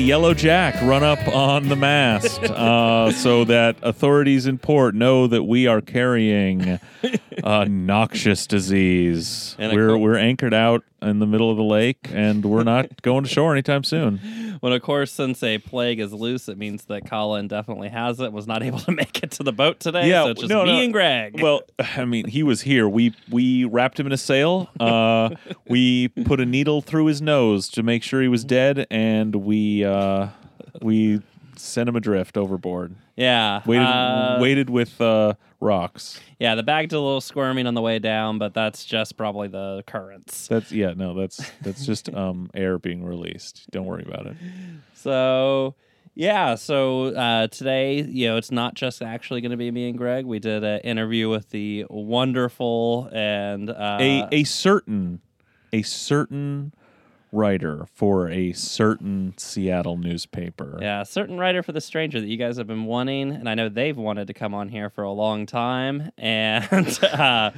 the yellow jack run up on the mast uh, so that authorities in port know that we are carrying a noxious disease. And We're we're anchored out in the middle of the lake, and we're not going to shore anytime soon. Well, of course, since a plague is loose, it means that Colin definitely has it. Was not able to make it to the boat today. Yeah, so it's just no, me no. and Greg. Well, I mean, he was here. We we wrapped him in a sail. Uh, we put a needle through his nose to make sure he was dead, and we uh, we sent him adrift overboard. yeah, Waited uh, waited with uh, rocks. Yeah, the bag did a little squirming on the way down, but that's just probably the currents. That's yeah, no, that's that's just um, air being released. Don't worry about it. So yeah, so uh, today, you know, it's not just actually going to be me and Greg. We did an interview with the wonderful and uh, A a certain a certain writer for a certain Seattle newspaper. yeah, a certain writer for the stranger that you guys have been wanting, and I know they've wanted to come on here for a long time, and uh,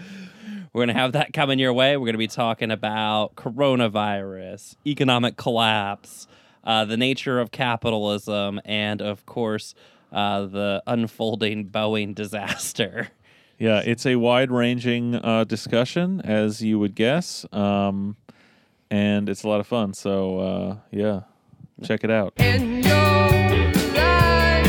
we're gonna have that coming your way. We're gonna be talking about coronavirus, economic collapse, uh, the nature of capitalism, and of course, uh, the unfolding Boeing disaster. Yeah, it's a wide ranging uh, discussion, as you would guess. Um, and it's a lot of fun. So, uh, yeah, check it out. And your life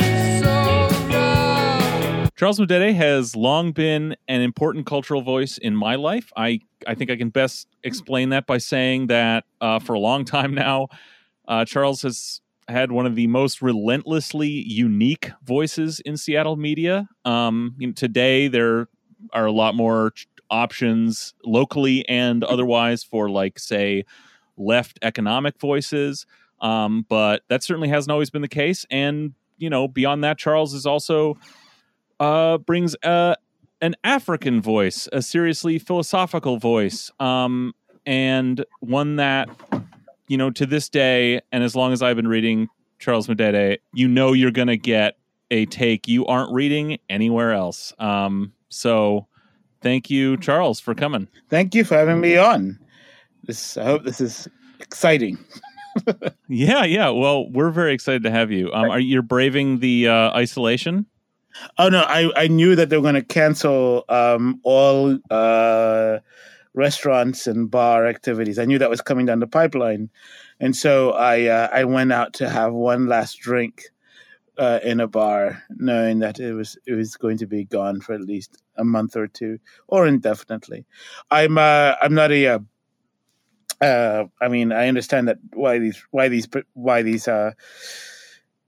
is so wrong. Charles Mudede has long been an important cultural voice in my life. I, I think I can best explain that by saying that uh, for a long time now, uh, Charles has had one of the most relentlessly unique voices in Seattle media. Um, you know, today, there are a lot more ch- options locally and otherwise for, like, say, left economic voices. Um, but that certainly hasn't always been the case. And, you know, beyond that, Charles is also uh, brings uh, an African voice, a seriously philosophical voice, um, and one that, you know, to this day, and as long as I've been reading Charles Mudede, you know you're going to get a take you aren't reading anywhere else. Um, so thank you, Charles, for coming. Thank you for having me on. This I hope this is exciting. Yeah, yeah. Well, we're very excited to have you. Um, are you braving the uh, isolation? Oh no, I, I knew that they were going to cancel um, all uh, restaurants and bar activities. I knew that was coming down the pipeline, and so I uh, I went out to have one last drink uh, in a bar, knowing that it was it was going to be gone for at least a month or two or indefinitely. I'm uh, I'm not a uh, uh, I mean, I understand that why these why these why these uh,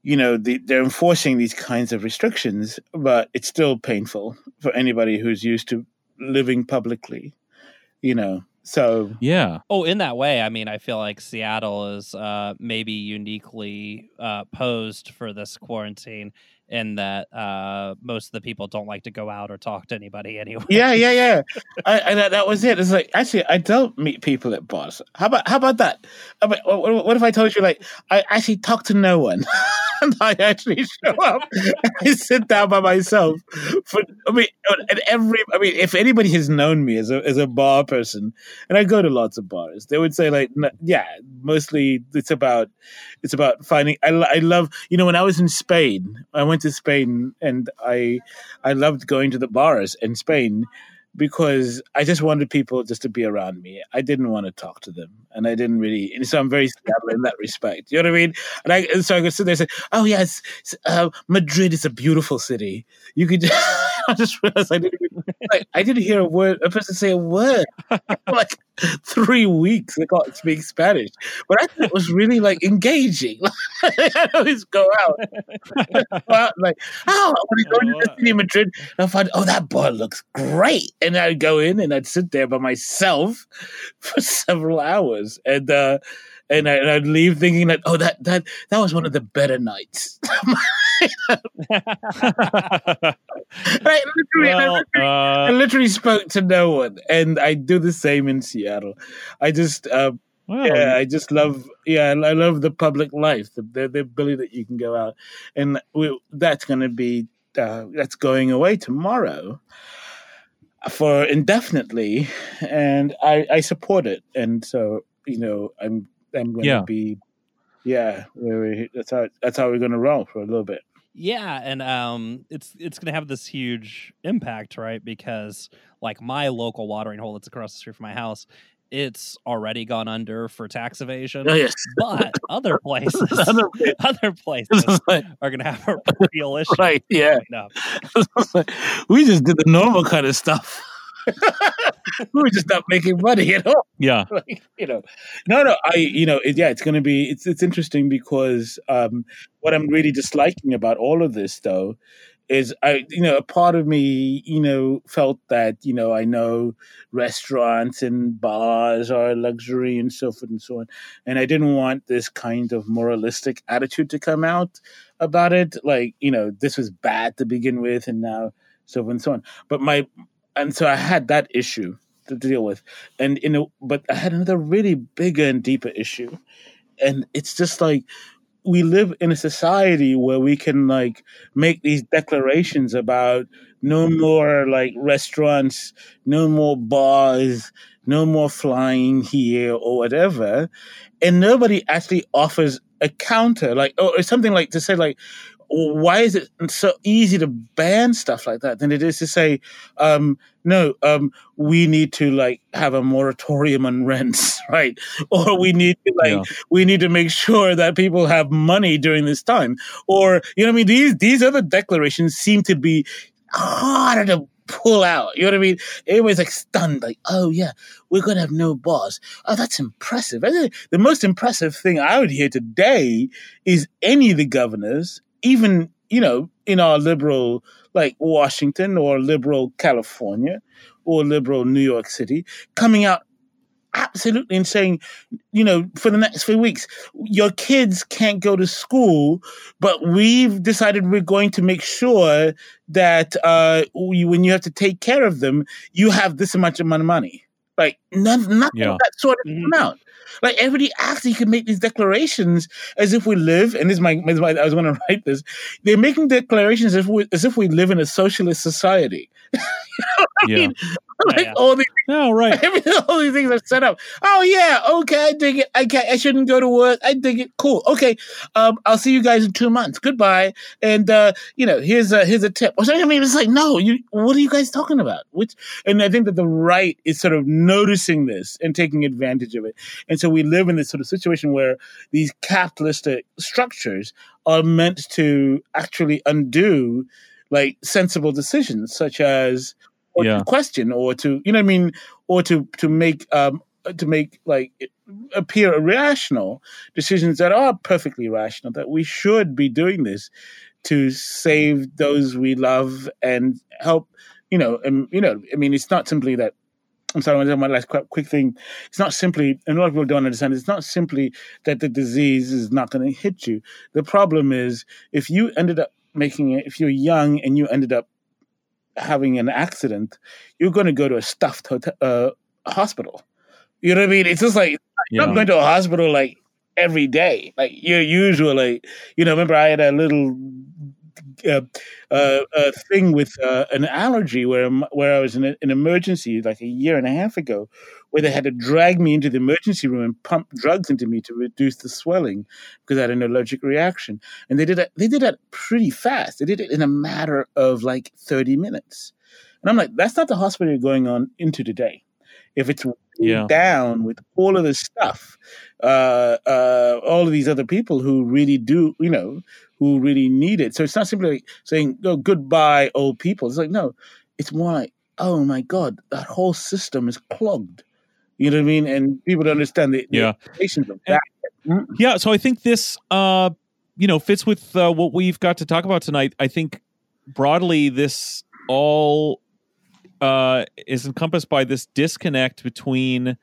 you know the, they're enforcing these kinds of restrictions, but it's still painful for anybody who's used to living publicly. You know, so Yeah. Oh, in that way, I mean, I feel like Seattle is uh, maybe uniquely uh, posed for this quarantine in that uh, most of the people don't like to go out or talk to anybody anyway. yeah, yeah, yeah. I, that, that was it. It's like actually, I don't meet people at bars. How about how about that? I mean, what, what if I told you like I actually talk to no one? and I actually show up I sit down by myself. For I mean, and every I mean, if anybody has known me as a as a bar person, and I go to lots of bars, they would say like, yeah, mostly it's about it's about finding. I, I love you know when I was in Spain, I went to Spain and I I loved going to the bars in Spain because I just wanted people just to be around me. I didn't want to talk to them, and I didn't really. And so I'm very Seattle in that respect. You know what I mean? And, I, and so I could sit there and say, "Oh yes, uh, Madrid is a beautiful city." You could. I just realized I didn't. Like, I didn't hear a word. A person say a word for like three weeks. I can't speak Spanish, but I thought it was really like engaging. I always go out, go out like, oh, I want to go into the city of Madrid. And I find, oh, that bar looks great, and I'd go in and I'd sit there by myself for several hours, and uh, and, I, and I'd leave thinking that, oh, that that that was one of the better nights. Right, literally, and I well, literally- I uh, literally spoke to no one, and I do the same in Seattle. I just, uh, well, yeah, I just love, yeah, I love the public life, the the, the ability that you can go out, and we, that's going to be uh, that's going away tomorrow for indefinitely, and I I support it, and so you know, I'm I'm going to Yeah. be, yeah, that's how that's how we're going to roll for a little bit. Yeah, and um, it's it's gonna have this huge impact, right? Because like my local watering hole that's across the street from my house, it's already gone under for tax evasion. Oh yes, But other places, Other other places are gonna have a real issue. right, yeah. We just did the normal kind of stuff. We were just not making money at all. Yeah. like, you know, no, no, I, you know, it, yeah, it's going to be, it's, it's interesting because um, what I'm really disliking about all of this, though, is I, you know, a part of me, you know, felt that, you know, I know restaurants and bars are luxury and so forth and so on, and I didn't want this kind of moralistic attitude to come out about it, like, you know, this was bad to begin with, and now so forth and so on. But my, and so I had that issue to deal with. And you know but i had another really bigger and deeper issue. And it's just like we live in a society where we can like make these declarations about no more like restaurants no more bars no more flying here or whatever. And nobody actually offers a counter like or something like to say like why is it so easy to ban stuff like that than it is to say um, no um, we need to like have a moratorium on rents right? Or we need to like Yeah. we need to make sure that people have money during this time. Or you know what i mean? These these other declarations seem to be harder to pull out. You know what i mean? Everybody's like stunned like oh yeah we're gonna have no bars. Oh that's impressive. The most impressive thing i would hear today is any of the governors even you know in our liberal like washington or liberal california or liberal new york city coming out absolutely and saying you know for the next few weeks your kids can't go to school but we've decided we're going to make sure that uh when you have to take care of them you have this much amount of money like none, nothing Yeah. of that sort of Mhm. come out like everybody actually can make these declarations as if we live and this is my, this is my i was going to write this they're making declarations as if we, as if we live in a socialist society Yeah. mean, like yeah. all these No, right. All these things are set up. Oh yeah, okay, I dig it. I can I shouldn't go to work. I dig it. Cool. Okay, um, I'll see you guys in two months. Goodbye. And uh, you know, here's a here's a tip. Or something. I mean, it's like, no, you. What are you guys talking about? Which, and I think that the right is sort of noticing this and taking advantage of it. And so we live in this sort of situation where these capitalistic structures are meant to actually undo like sensible decisions, such as or Yeah. to question or to you know what I mean or to to make um to make like appear irrational decisions that are perfectly rational that we should be doing this to save those we love and help you know and you know I mean it's not simply that I'm sorry, I want to my last quick, quick thing. It's not simply, and a lot of people don't understand. It's not simply that the disease is not going to hit you. The problem is if you ended up making it, if you're young and you ended up having an accident, you're going to go to a stuffed hotel, uh, hospital. You know what I mean? It's just like you're Yeah. not going to a hospital like every day. Like you're usually, you know. Remember, I had a little uh, uh, uh, thing with uh, an allergy where where I was in a, an emergency like a year and a half ago, where they had to drag me into the emergency room and pump drugs into me to reduce the swelling because I had an allergic reaction. And they did that. They did that pretty fast. They did it in a matter of like thirty minutes. And I'm like, that's not the hospital you're going on into today. If it's Yeah. down with all of this stuff, uh, uh, all of these other people who really do, you know, who really need it. So it's not simply like saying, "Oh, goodbye, old people." It's like, no, it's more like, "Oh my God, that whole system is clogged." You know what I mean? And people don't understand the, the Yeah. implications of And- that. Yeah, so I think this, uh, you know, fits with uh, what we've got to talk about tonight. I think broadly, this all uh, is encompassed by this disconnect between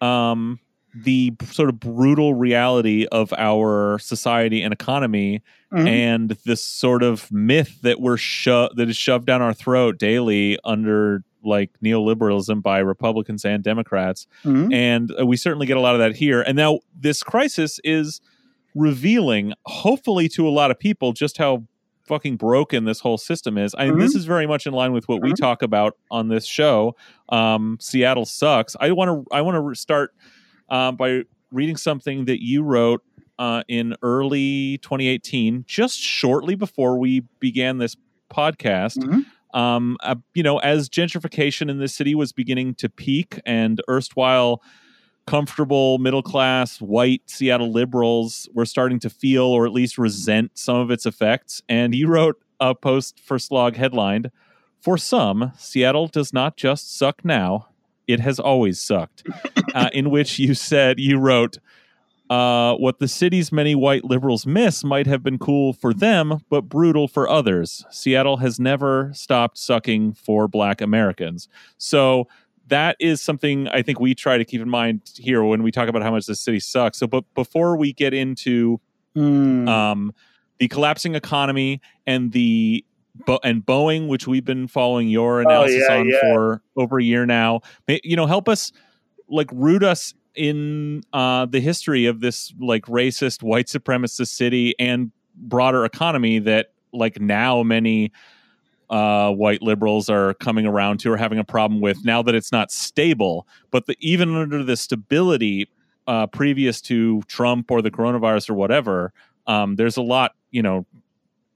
um, the sort of brutal reality of our society and economy Mhm. and this sort of myth that we're sho- that is shoved down our throat daily under like neoliberalism by Republicans and Democrats Mhm. and uh, we certainly get a lot of that here. And now this crisis is revealing, hopefully, to a lot of people just how fucking broken this whole system is. I mean, this is very much in line with what we Mhm. talk about on this show. Um, Seattle sucks. I want to. I want to start uh, by reading something that you wrote uh, in early 2018, just shortly before we began this podcast. Mhm. Um, uh, you know, as gentrification in this city was beginning to peak, and erstwhile comfortable middle class white Seattle liberals were starting to feel or at least resent some of its effects. And you wrote a post for Slog headlined For some, Seattle does not just suck now, it has always sucked. uh, in which you said, you wrote, uh, what the city's many white liberals miss might have been cool for them, but brutal for others. Seattle has never stopped sucking for black Americans. So that is something I think we try to keep in mind here when we talk about how much the city sucks. So, but before we get into Hmm. um, the collapsing economy and the Bo- and Boeing, which we've been following your analysis yeah, on yeah. for over a year now. May- You know, help us like root us in uh, the history of this like racist white supremacist city and broader economy that like now many uh, white liberals are coming around to or having a problem with now that it's not stable. But the, even under the stability uh, previous to Trump or the coronavirus or whatever, um, there's a lot, you know,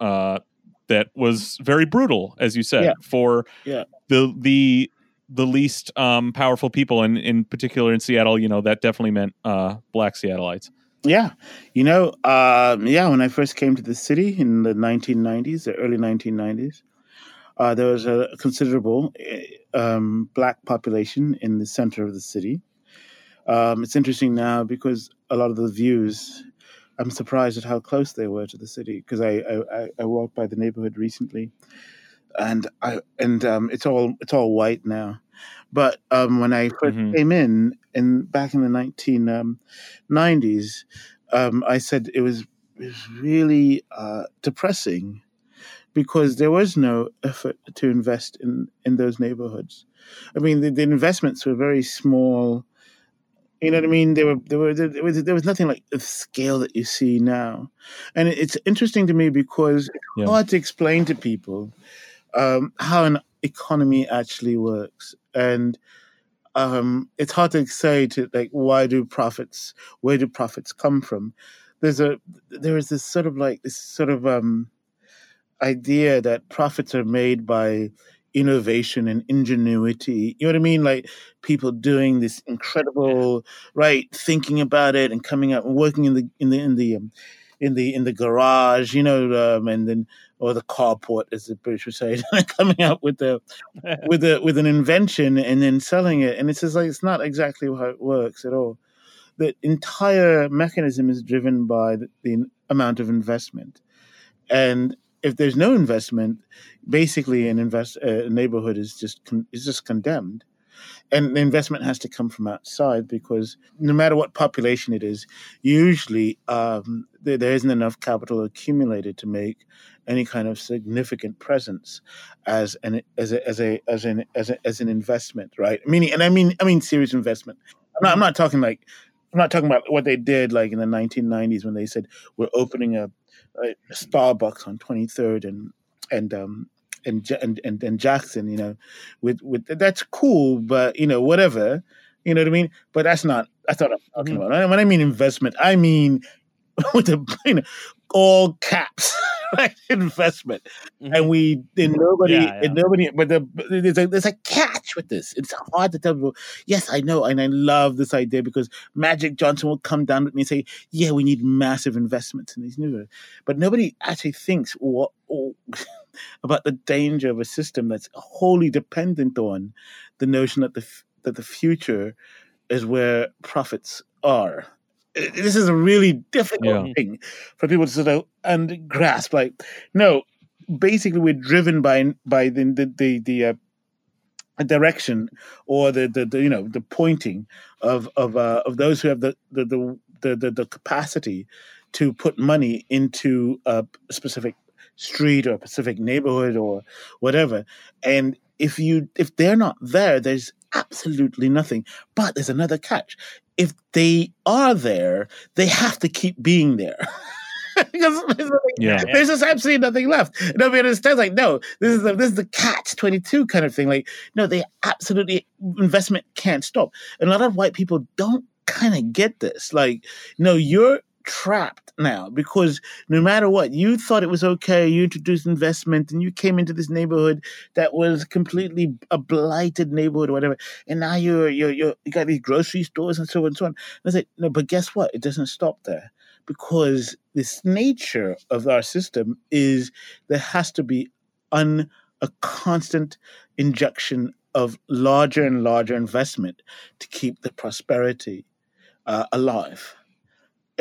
uh, that was very brutal, as you said, Yeah. for Yeah. the the the least um, powerful people, and in particular in Seattle, you know, that definitely meant uh, black Seattleites. Yeah, you know, um, yeah. When I first came to the city in the 1990s, the early 1990s, uh, there was a considerable eh, um, black population in the center of the city. Um, it's interesting now because a lot of the views, I'm surprised at how close they were to the city because I I- I walked by the neighborhood recently, and I and um, it's all it's all white now. But um, when I 1st Mhm. came in, in back in the 1990s, um, I said it was, it was really uh, depressing because there was no effort to invest in, in those neighborhoods. I mean, the, the investments were very small. You know what I mean? There were there were there was, there was nothing like the scale that you see now, and it's interesting to me because it's Yeah. hard to explain to people um, how an economy actually works, and um, it's hard to say to like why do profits where do profits come from? There's a there is this sort of like this sort of um, idea that profits are made by innovation and ingenuity. You know what I mean? Like people doing this incredible right thinking about it and coming up and working in the in the in the um, in the in the garage, you know, um, and then or the carport, as the British would say, coming up with the with a with an invention and then selling it, and it's just like it's not exactly how it works at all. The entire mechanism is driven by the, the amount of investment, and if there's no investment, basically an invest a neighborhood is just con- is just condemned, and the investment has to come from outside because no matter what population it is, usually um, there, there isn't enough capital accumulated to make any kind of significant presence as an as a as a as an as, a, as an investment, right? Meaning, and I mean I mean serious investment. I'm not, I'm not talking like I'm not talking about what they did like in the 1990s when they said we're opening a, a Starbucks on 23rd and and um and and and, and Jackson, you know, with with that's cool, but you know whatever, you know what I mean. But that's not that's not what I'm talking Mhm. about. When I mean investment, I mean with the you know all caps, right? Investment and we and nobody Yeah, yeah. and nobody but the there's a there's a catch with this it's hard to tell people yes i know and i love this idea because magic johnson will come down with me and say yeah we need massive investments in these new but nobody actually thinks what about the danger of a system that's wholly dependent on the notion that the that the future is where profits are this is a really difficult Yeah. thing for people to sort of and grasp like no basically we're driven by by the the the, the uh, direction or the, the the you know the pointing of of uh, of those who have the the the the, the, the capacity to put money into a specific street or a specific neighborhood or whatever and if you if they're not there there's absolutely nothing but there's another catch if they are there they have to keep being there because there's nothing- Yeah. there's just absolutely nothing left. Nobody understands. Like, no, this is the this is the catch twenty two kind of thing. Like, no, they absolutely investment can't stop. And a lot of white people don't kind of get this. Like, no, you're trapped now because no matter what, you thought it was okay. You introduced investment and you came into this neighborhood that was completely a blighted neighborhood or whatever. And now you're, you're, you're you got these grocery stores and so on and so on. And I said, no, but guess what? It doesn't stop there because this nature of our system is there has to be un, a constant injection of larger and larger investment to keep the prosperity uh, alive.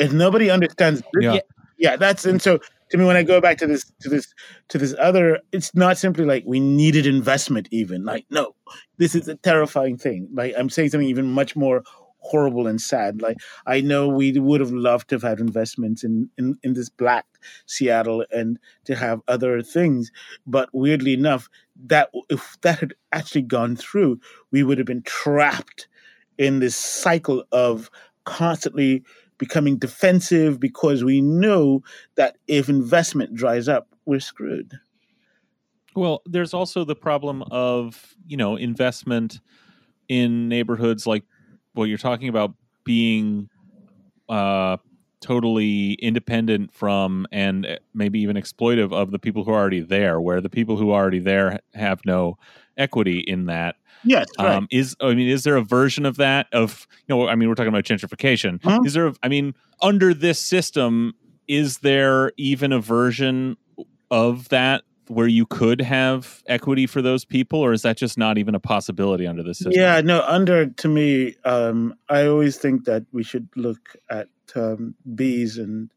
If nobody understands, this- Yeah. yeah, that's and so to me when I go back to this to this to this other, it's not simply like we needed investment. Even like no, this is a terrifying thing. Like I'm saying something even much more horrible and sad. Like I know we would have loved to have had investments in in, in this black Seattle and to have other things, but weirdly enough, that if that had actually gone through, we would have been trapped in this cycle of constantly becoming defensive because we know that if investment dries up, we're screwed. Well, there's also the problem of, you know, investment in neighborhoods like what you're talking about being uh, totally independent from and maybe even exploitive of the people who are already there, where the people who are already there have no equity in that. Yes, right. Um, is I mean, is there a version of that? Of you know, I mean, we're talking about gentrification. Mhm. Is there? A, I mean, under this system, is there even a version of that where you could have equity for those people, or is that just not even a possibility under this system? Yeah, no, under to me, um, I always think that we should look at um, bees and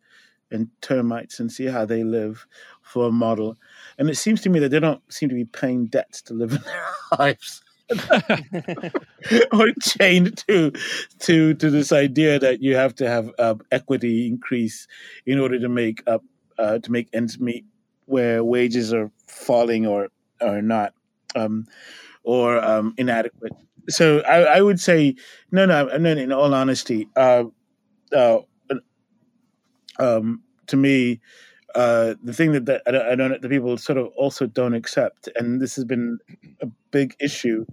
and termites and see how they live for a model. And it seems to me that they don't seem to be paying debts to live in their lives. or chained to to to this idea that you have to have uh, equity increase in order to make up uh, to make ends meet where wages are falling or or not um, or um, inadequate. So I, I would say no, no, no. In all honesty, uh, uh, um, to me, uh, the thing that, that I, don't, I don't, the people sort of also don't accept, and this has been a big issue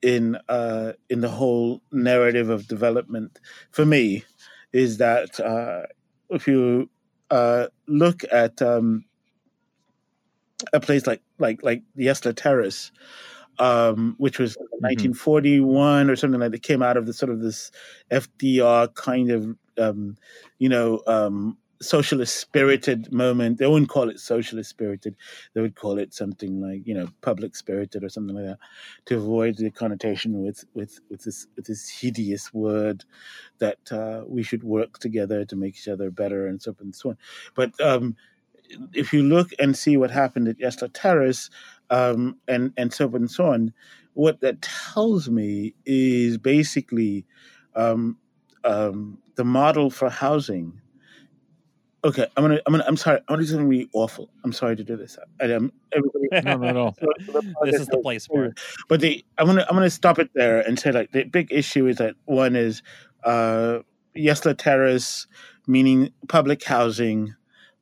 in uh, in the whole narrative of development for me, is that uh, if you uh, look at um, a place like like like Yesler Terrace, um, which was 1941 or something like that, came out of the sort of this FDR kind of um, you know um, socialist spirited moment. They wouldn't call it socialist spirited; they would call it something like you know public spirited or something like that, to avoid the connotation with with with this with this hideous word that uh, we should work together to make each other better and so on and so on. But um, if you look and see what happened at Yesler Terrace um, and and so on and so on, what that tells me is basically um, um, the model for housing. Okay, I'm gonna, I'm gonna, I'm sorry, I'm just gonna something awful. I'm sorry to do this. I, everybody, No, all. this is the place for it. but the I'm gonna I'm gonna stop it there and say like the big issue is that one is uh Yesler Terrace, meaning public housing.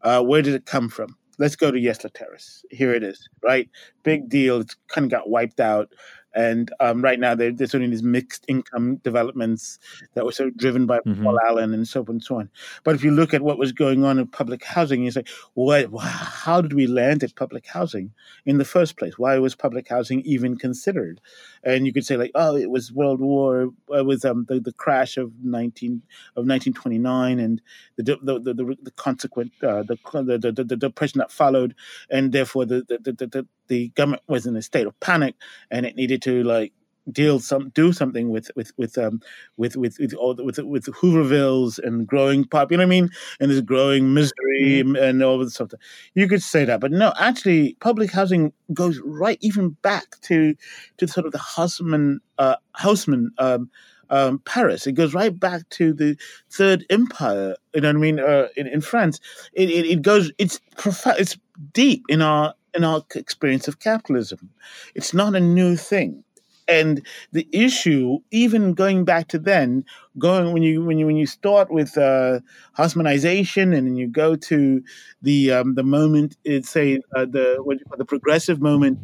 Uh, where did it come from? Let's go to Yesler Terrace. Here it is, right? Big deal. It's kind of got wiped out. And um, right now, there, there's only these mixed income developments that were sort of driven by Mhm. Paul Allen and so on and so on. But if you look at what was going on in public housing, you say, what, how did we land at public housing in the first place? Why was public housing even considered? And you could say, like, oh, it was World War, it was um, the, the crash of 19 of 1929 and the the the, the, the consequent uh, the, the, the the depression that followed, and therefore the the, the, the the government was in a state of panic, and it needed to like deal some do something with with with um with with with all the, with with Hoovervilles and growing pop, you know what I mean, and this growing misery and all this stuff. You could say that, but no, actually, public housing goes right even back to to sort of the Haussmann uh, Haussmann um, um, Paris. It goes right back to the Third Empire. You know what I mean? Uh, in, in France, it, it, it goes. It's profound. It's deep in our in our experience of capitalism. It's not a new thing. And the issue, even going back to then, going when you when you when you start with uh, Haussmannization and then you go to the um, the moment, it's say uh, the what you call the progressive moment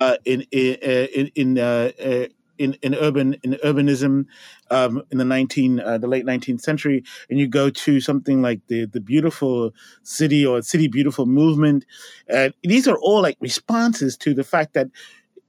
uh, in in in in, uh, uh, in, in urban in urbanism um, in the nineteen uh, the late nineteenth century, and you go to something like the the beautiful city or city beautiful movement. Uh, these are all like responses to the fact that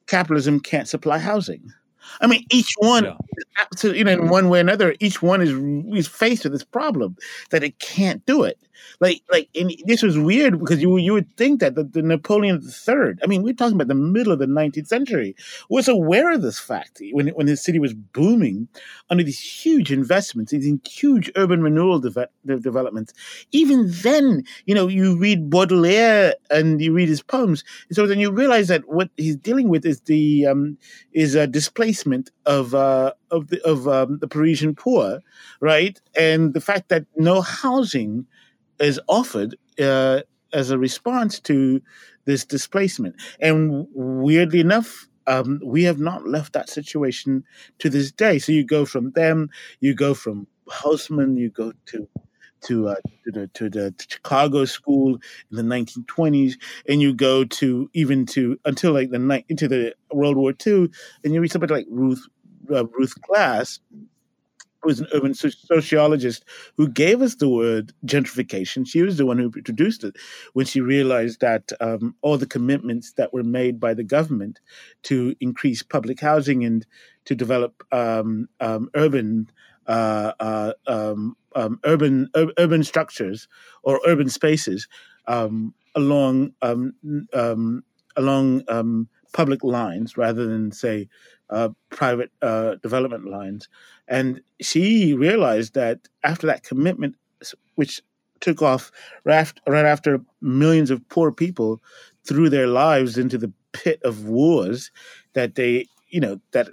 capitalism can't supply housing. I mean, each one, Yeah. absolutely, you know, in one way or another, each one is is faced with this problem that it can't do it. Like, like, this was weird because you you would think that the, the Napoleon III. I mean, we're talking about the middle of the 19th century, was aware of this fact when when his city was booming under these huge investments, these huge urban renewal de- developments. Even then, you know, you read Baudelaire and you read his poems, and so then you realize that what he's dealing with is the um, is a displacement of uh, of the of um, the Parisian poor, right? And the fact that no housing is offered uh, as a response to this displacement. And weirdly enough, um, we have not left that situation to this day. So you go from them, you go from Haussmann, you go to to uh, to the to the Chicago school in the 1920s, and you go to even to until like the night into the World War II, and you read somebody like Ruth uh, Ruth Glass, who was an urban sociologist who gave us the word gentrification. She was the one who introduced it when she realized that um, all the commitments that were made by the government to increase public housing and to develop um, um, urban uh, uh, um, um, urban ur- urban structures or urban spaces um, along along public lines rather than say uh, private uh, development lines. And she realized that after that commitment, which took off right after, right after millions of poor people threw their lives into the pit of wars, that they, you know, that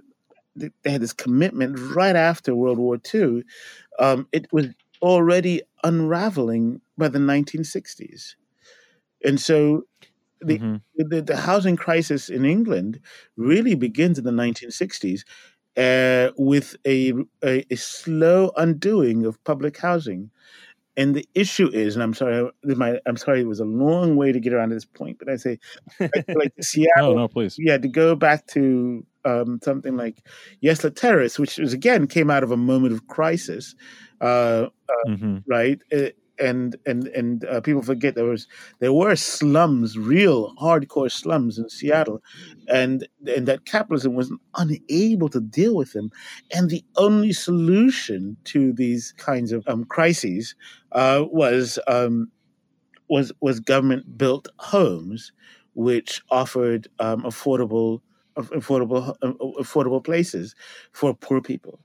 they had this commitment right after World War II. Um, it was already unraveling by the 1960s. And so the, Mhm. the, the housing crisis in England really begins in the 1960s uh, with a, a, a slow undoing of public housing. And the issue is, and I'm sorry, might- I'm sorry, it was a long way to get around to this point, but I say, like, like Seattle, Oh no, please. yeah, to go back to um, something like Yesler Terrace, which was again came out of a moment of crisis, uh, hmm right? Uh, and and and uh, people forget there was there were slums, real hardcore slums in Seattle, and and that capitalism was unable to deal with them, and the only solution to these kinds of um, crises uh, was um, was was government built homes, which offered um, affordable affordable uh, affordable places for poor people,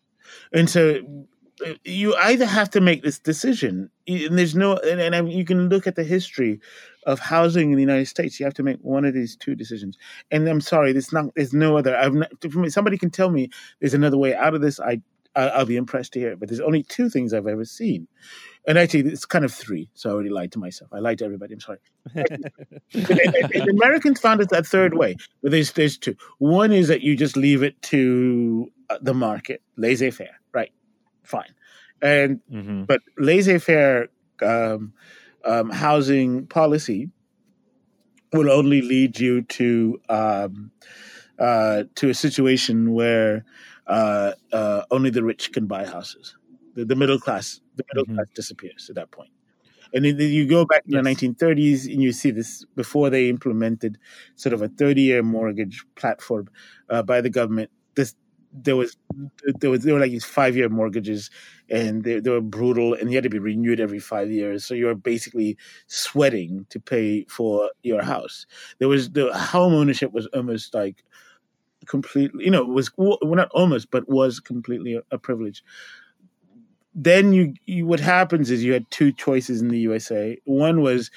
and so you either have to make this decision, and there's no, and, and I- you can look at the history of housing in the United States. You have to make one of these two decisions. And I'm sorry, there's not, there's no other. I've not, somebody can tell me there's another way out of this. I, I I'll be impressed to hear it. But there's only two things I've ever seen, and actually it's kind of three. So I already lied to myself. I lied to everybody. I'm sorry. the Americans found it that third way, but there's there's two. One is that you just leave it to uh, the market, laissez faire, right? Fine, and hmm but laissez faire um, um, housing policy will only lead you to um, uh, to a situation where uh, uh, only the rich can buy houses. The, the middle class, the middle Mhm. class disappears at that point. And then you go back to Yes. the 1930s, and you see this before they implemented sort of a 30-year mortgage platform uh, by the government. This there was there was there were like these five-year mortgages, and they, they were brutal, and you had to be renewed every five years. So you were basically sweating to pay for your house. There was the home ownership was almost like completely, you know, it was well, not almost, but was completely a, a privilege. Then you, you, what happens is you had two choices in the USA. One was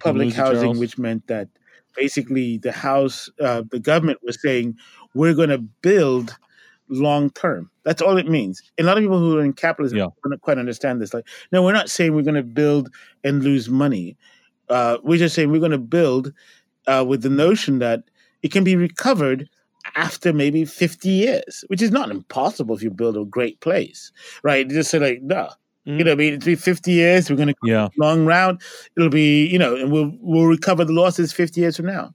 public housing, which meant that basically the house, uh, the government was saying, we're going to build long term. That's all it means. And a lot of people who are in capitalism Yeah. don't quite understand this. Like, no, we're not saying we're going to build and lose money. Uh, we're just saying we're going to build uh, with the notion that it can be recovered after maybe 50 years, which is not impossible if you build a great place, right? You just say like, no, you know, I mean, it'll be 50 years. We're going to Yeah. long round. It'll be, you know, and we'll we'll recover the losses 50 years from now.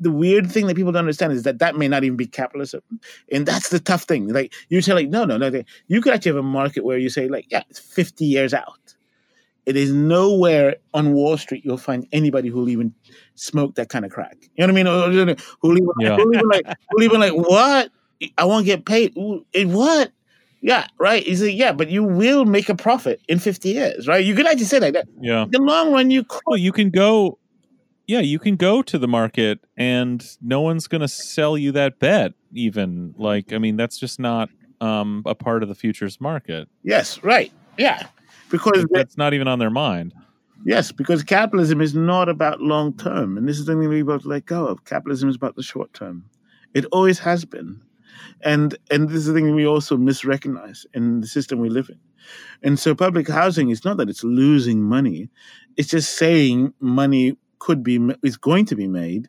the weird thing that people don't understand is that that may not even be capitalism, and that's the tough thing. Like you say, like no, no, no. You could actually have a market where you say, like, yeah, it's fifty years out. It is nowhere on Wall Street you'll find anybody who'll even smoke that kind of crack. You know what I mean? Who'll even, Yeah. who'll even like, who'll even like, what? I won't get paid. Eh, what? Yeah, right. He's like, yeah, but you will make a profit in fifty years, right? You could actually say like that. Yeah. In the long run, you could. Well, you can go. Yeah, you can go to the market, and no one's going to sell you that bet. Even like, I mean, that's just not um, a part of the futures market. Yes, right. Yeah. Because That's not even on their mind. yes, because capitalism is not about long term. And this is the thing we've got to let go of. Capitalism is about the short term. It always has been. And and this is the thing we also misrecognize in the system we live in. And so public housing is not that it's losing money. It's just saying money could be is going to be made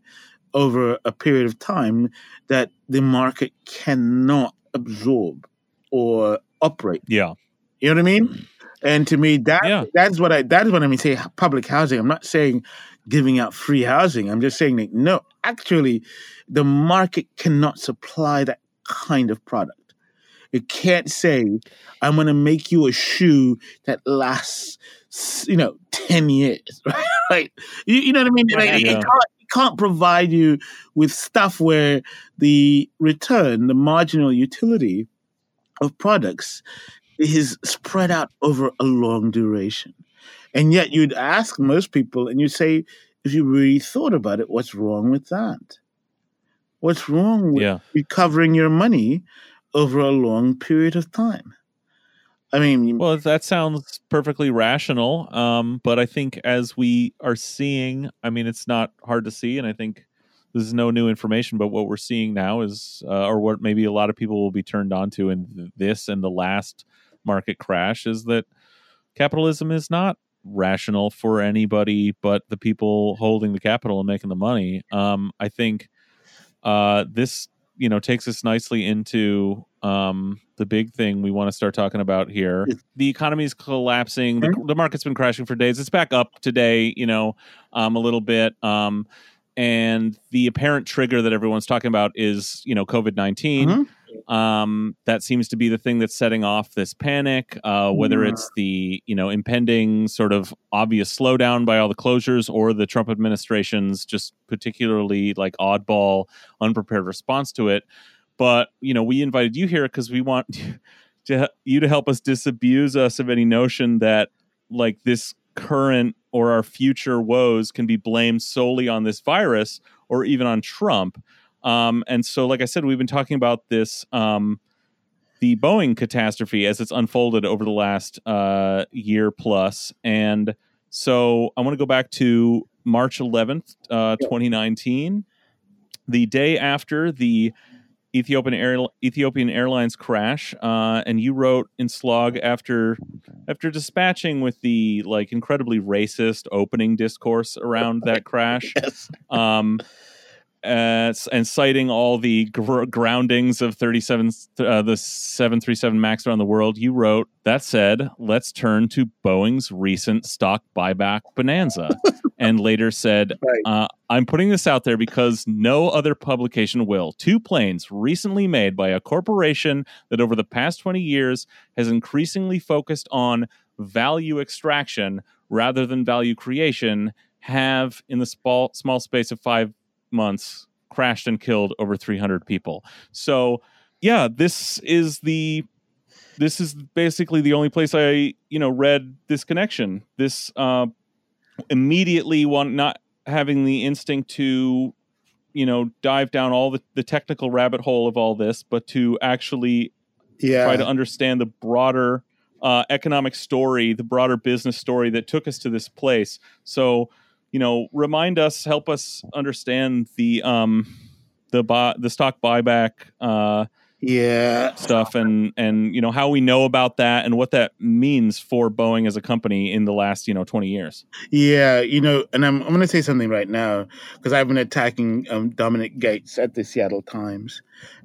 over a period of time that the market cannot absorb or operate Yeah. you know what I mean? Mm. And to me, that Yeah. that's what I that is what I mean. Say public housing. I'm not saying giving out free housing. I'm just saying that no, actually, the market cannot supply that kind of product. It can't say, "I'm going to make you a shoe that lasts, you know, ten years." Right? You, you know what I mean? Like, it- it can't, it can't provide you with stuff where the return, the marginal utility of products is spread out over a long duration. And yet you'd ask most people and you'd say, if you really thought about it, what's wrong with that? What's wrong with Yeah. recovering your money over a long period of time? I mean, Well, that sounds perfectly rational. Um, but I think as we are seeing, I mean, it's not hard to see, and I think this is no new information. But what we're seeing now is, uh, or what maybe a lot of people will be turned on to in this and the last market crash, is that capitalism is not rational for anybody but the people holding the capital and making the money. Um, I think uh, this, you know, takes us nicely into um, the big thing we want to start talking about here. The economy is collapsing. The, the market's been crashing for days. It's back up today, you know, um, a little bit. Um, and the apparent trigger that everyone's talking about is, you know, COVID 19 Mhm. Um, that seems to be the thing that's setting off this panic. Uh, whether it's the you know impending sort of obvious slowdown by all the closures, or the Trump administration's just particularly like oddball, unprepared response to it. But you know, we invited you here because we want to you to help us disabuse us of any notion that like this current or our future woes can be blamed solely on this virus or even on Trump. Um, and so, like I said, we've been talking about this, um, the Boeing catastrophe as it's unfolded over the last uh, year plus. And so I want to go back to March 11th, uh, 2019, the day after the Ethiopian Air, Ethiopian Airlines crash, uh, and you wrote in Slog after after dispatching with the like incredibly racist opening discourse around that crash yes. um, uh, and citing all the gr- groundings of 37 uh, the 737 max around the world you wrote that said let's turn to boeing's recent stock buyback bonanza and later said uh, i'm putting this out there because no other publication will. Two planes recently made by a corporation that over the past 20 years has increasingly focused on value extraction rather than value creation have in the small small space of five months crashed and killed over 300 people so yeah this is the this is basically the only place i you know read this connection this uh immediately want not having the instinct to you know dive down all the, the technical rabbit hole of all this but to actually Yeah. try to understand the broader uh, economic story, the broader business story that took us to this place. So, you know, remind us, help us understand the um, the buy, the stock buyback uh, yeah. stuff, and and you know how we know about that and what that means for Boeing as a company in the last you know twenty years. Yeah, you know, and I'm I'm going to say something right now because I've been attacking um, Dominic Gates at the Seattle Times,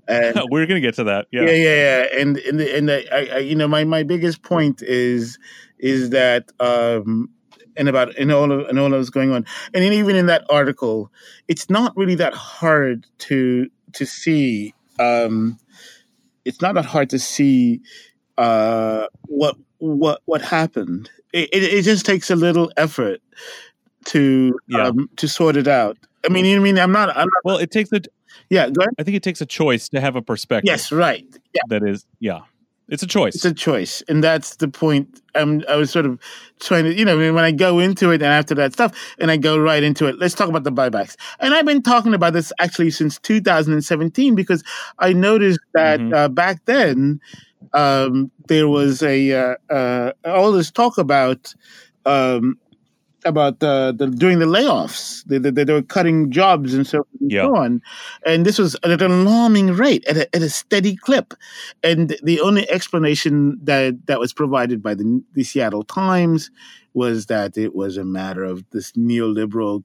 and We're gonna get to that. yeah, Yeah, yeah, yeah, and and the, and the, I, I, you know, my my biggest point is is that um, and about and all of and all that was going on. And even in that article, it's not really that hard to to see. Um, it's not that hard to see uh, what what what happened. It, it, it just takes a little effort to Yeah. um, to sort it out. I mean, you know I mean I'm not. I'm not. Well, it takes a. Yeah, go ahead. I think it takes a choice to have a perspective. Yes, right. Yeah, That is, yeah, it's a choice. it's a choice, and that's the point. Um, I was sort of trying to, you know, when I go into it and after that stuff, and I go right into it. Let's talk about the buybacks. And I've been talking about this actually since 2017 because I noticed that Mhm. uh, back then um, there was a uh, uh, all this talk about. Um, about uh, the during the layoffs, they, they, they were cutting jobs and so, and so on, and this was at an alarming rate, at a, at a steady clip. And the only explanation that that was provided by the, the Seattle Times was that it was a matter of this neoliberal,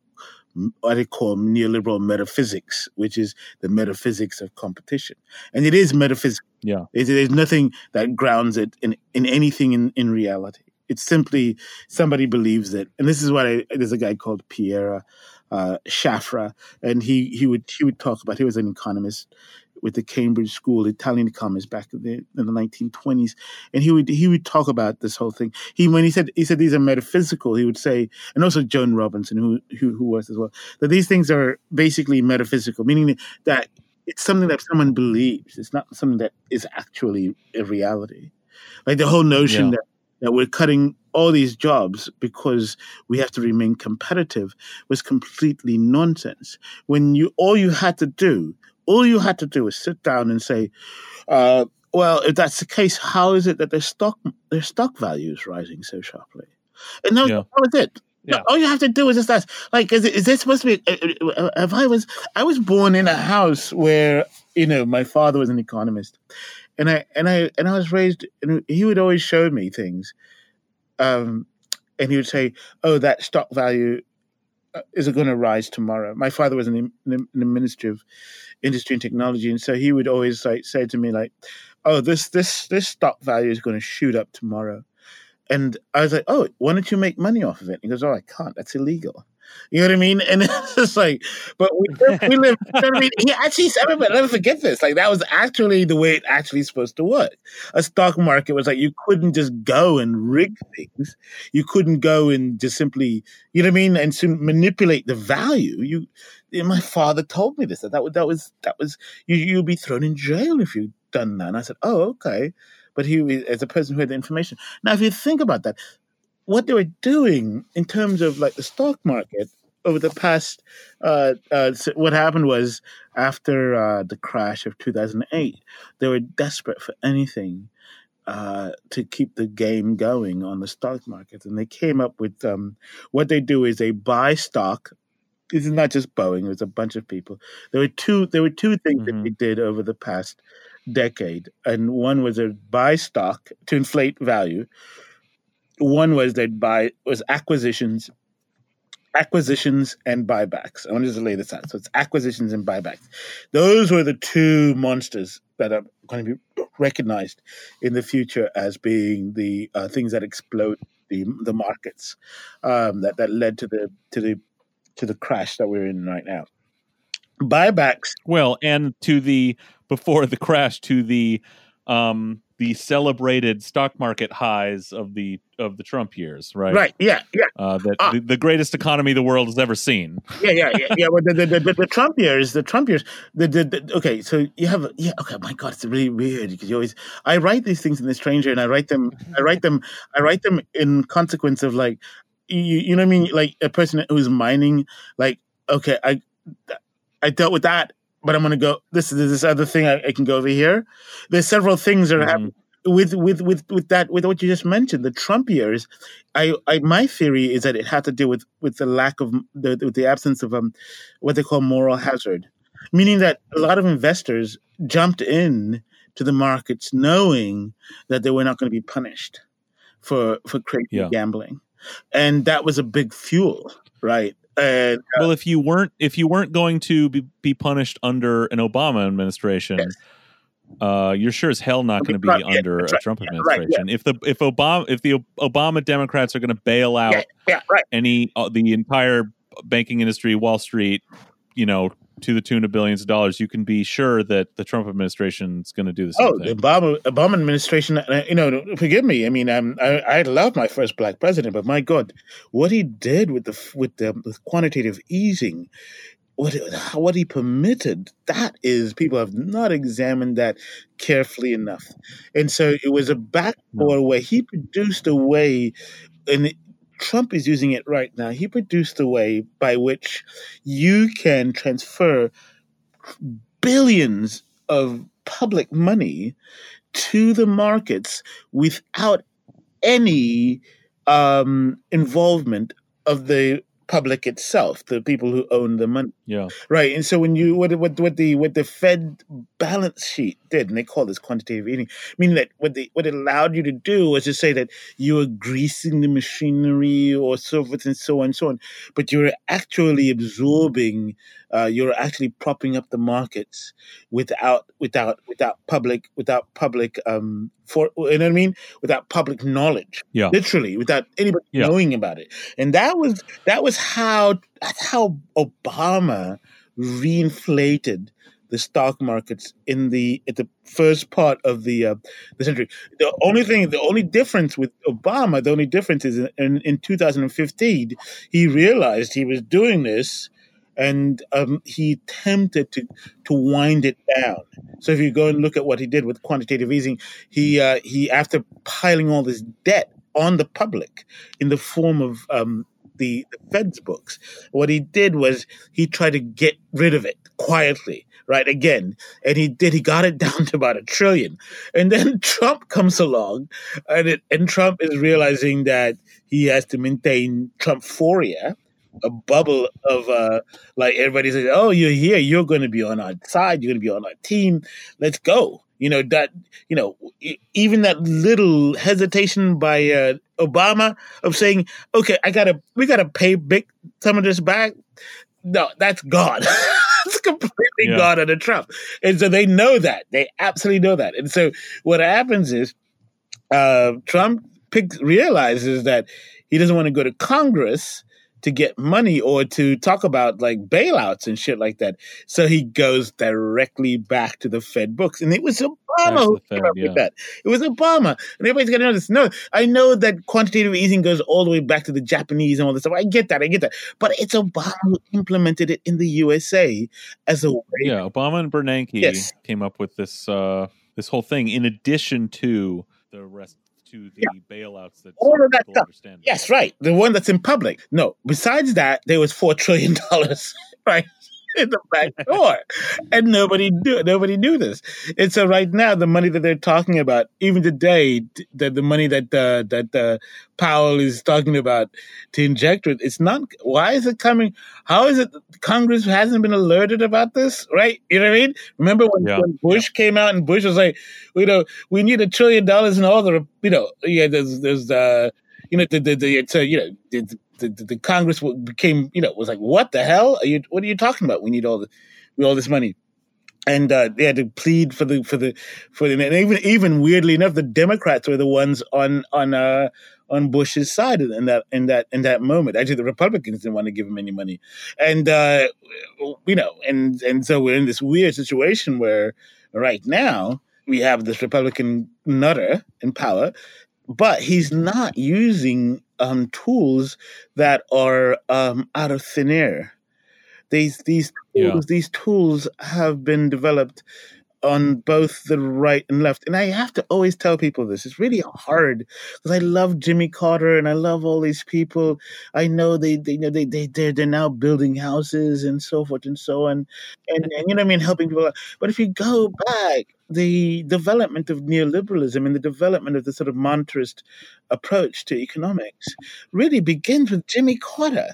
what they call neoliberal metaphysics, which is the metaphysics of competition, and it is metaphysics. Yeah. It- there's nothing that grounds it in in anything in in reality. It's simply somebody believes it, and this is what I. There's a guy called Pierre uh, Sraffa, and he he would he would talk about. He was an economist with the Cambridge School, Italian economist back in the, in the 1920s, and he would he would talk about this whole thing. He when he said he said these are metaphysical, he would say, and also Joan Robinson, who who, who was as well, that these things are basically metaphysical, meaning that it's something that someone believes. It's not something that is actually a reality. Like the whole notion Yeah. that that we're cutting all these jobs because we have to remain competitive was completely nonsense. When you all you had to do, all you had to do was sit down and say, uh, "Well, if that's the case, how is it that their stock their stock value is rising so sharply?" And that Yeah. that was it. Yeah. All you have to do is just ask, like, is, it, is this supposed to be? uh, uh, If I was, I was born in a house where you know my father was an economist, and I and I and I was raised, and he would always show me things, um, and he would say, "Oh, that stock value uh, is going to rise tomorrow." My father was in the, in the Ministry of Industry and Technology, and so he would always like say to me, like, "Oh, this this this stock value is going to shoot up tomorrow," and I was like, "Oh, why don't you make money off of it?" And He goes, "Oh, I can't. That's illegal." You know what I mean? And it's just like, but we live, we live you know what I mean? He actually but never forget this. Like, that was actually the way it actually supposed to work. A stock market was like, you couldn't just go and rig things. You couldn't go and just simply, you know what I mean? And to manipulate the value. You, and my father told me this, that that was, that was, that was you, you'll be thrown in jail if you've done that. And I said, oh, okay. But he, as a person who had the information. Now, if you think about that, what they were doing in terms of like the stock market over the past uh, uh, s- what happened was after uh, the crash of 2008 they were desperate for anything uh, to keep the game going on the stock market. And they came up with um, what they do is they buy stock. This is not just boeing it was a bunch of people. There were two there were two things that Mhm. they did over the past decade. And one was a buy stock to inflate value one was they'd buy was acquisitions acquisitions and buybacks. I want to just lay this out. So it's acquisitions and buybacks. Those were the two monsters that are going to be recognized in the future as being the uh, things that explode the the markets um, that that led to the to the to the crash that we're in right now. Buybacks, Well, and to the before the crash to the um the celebrated stock market highs of the of the Trump years, right? right? Yeah, yeah. Uh, that Ah. the, the greatest economy the world has ever seen. yeah, yeah, yeah, yeah. Well, the, the, the, the Trump years, the Trump years, the, the, the okay. So you have, yeah, okay. My God, it's really weird because you always. I write these things in the stranger, and I write them. I write them. I write them in consequence of like, you, you know what I mean? Like a person who's mining. Like, okay, I, I dealt with that, but I'm gonna go. This is this other thing. I, I can go over here. There's several things that are Mhm. happening with with with with that with what you just mentioned the Trump years, I, I my theory is that it had to do with with the lack of the with the absence of um what they call moral hazard, meaning that a lot of investors jumped in to the markets knowing that they were not going to be punished for for crazy Yeah. gambling, and that was a big fuel, right? And uh, Well, if you weren't if you weren't going to be, be punished under an Obama administration, Yes. uh, you're sure as hell not going to be yeah, under that's a right, Trump yeah, right, yeah. administration. If the if Obama if the Obama Democrats are going to bail out Yeah, yeah, right. any uh, the entire banking industry, Wall Street, you know, to the tune of billions of dollars, you can be sure that the Trump administration is going to do the same Oh, the thing. Obama Obama administration. uh, You know, forgive me. I mean, um, I I love my first black president, but my God, what he did with the with the with quantitative easing, what what he permitted, that is, people have not examined that carefully enough, and so it was a backdoor where he produced a way, and Trump is using it right now. He produced a way by which you can transfer billions of public money to the markets without any um, involvement of the public itself, the people who own the money. Yeah, Right, and so when you what what what the what the Fed balance sheet did, and they call this quantitative easing, meaning that what the what it allowed you to do was to say that you were greasing the machinery or so forth and so on and so on, but you were actually absorbing, uh, you're actually propping up the markets without without without public without public um for you know what I mean without public knowledge, Yeah. literally without anybody Yeah. knowing about it, and that was that was how that's how Obama reinflated the stock markets in the at the first part of the uh, the century. The only thing, the only difference with Obama, the only difference is in, in 2015, he realized he was doing this, and um, he attempted to to wind it down. So if you go and look at what he did with quantitative easing, he uh, he after piling all this debt on the public in the form of um, the, the Fed's books, what he did was he tried to get rid of it quietly, right? Again, and he did. He got it down to about a trillion, and then Trump comes along, and it, and Trump is realizing that he has to maintain Trumphoria, a bubble of uh, like everybody says, "Oh, you're here. You're going to be on our side. You're going to be on our team. Let's go." You know that. You know, even that little hesitation by uh, Obama of saying, "Okay, I gotta, we gotta pay big some of this back." No, that's gone. it's completely Yeah. gone under Trump, and so they know that. They absolutely know that. And so what happens is, uh, Trump picks, realizes that he doesn't want to go to Congress to get money or to talk about like bailouts and shit like that. So he goes directly back to the Fed books. And it was Obama who Fed, came up yeah. with that. It was Obama. And everybody's got to know this. No, I know that quantitative easing goes all the way back to the Japanese and all this stuff. I get that. I get that. But it's Obama who implemented it in the USA as a way. yeah. Obama and Bernanke Yes. came up with this uh, this whole thing in addition to the rest to the bailouts that All of that stuff. understand. Yes, right. The one that's in public. No, besides that, there was $4 trillion, right? In the back door, and nobody knew. Nobody knew this. And so, right now, the money that they're talking about, even today, that the money that uh, that uh, Powell is talking about to inject with, it's not. Why is it coming? How is it Congress hasn't been alerted about this? Right? You know what I mean? Remember when, Yeah. when Bush came out and Bush was like, you know, we need a trillion dollars in all the, you know, yeah, there's there's uh, you know, the the, the it's, uh, you know, the, the, the, the Congress became, you know, was like, what the hell are you? What are you talking about? We need all the, we all this money, and uh, they had to plead for the for the for the, and even even weirdly enough, the Democrats were the ones on on uh on Bush's side in that in that in that moment. Actually, the Republicans didn't want to give him any money, and uh, you know, and and so we're in this weird situation where right now we have this Republican nutter in power, but he's not using um, tools that are um, out of thin air. These these tools, Yeah. these tools have been developed on both the right and left. And I have to always tell people this. It's really hard because I love Jimmy Carter and I love all these people. I know they they you know they they they're, they're now building houses and so forth and so on, and, and you know what I mean helping people. out. But if you go back, the development of neoliberalism and the development of the sort of monetarist approach to economics really begins with Jimmy Carter.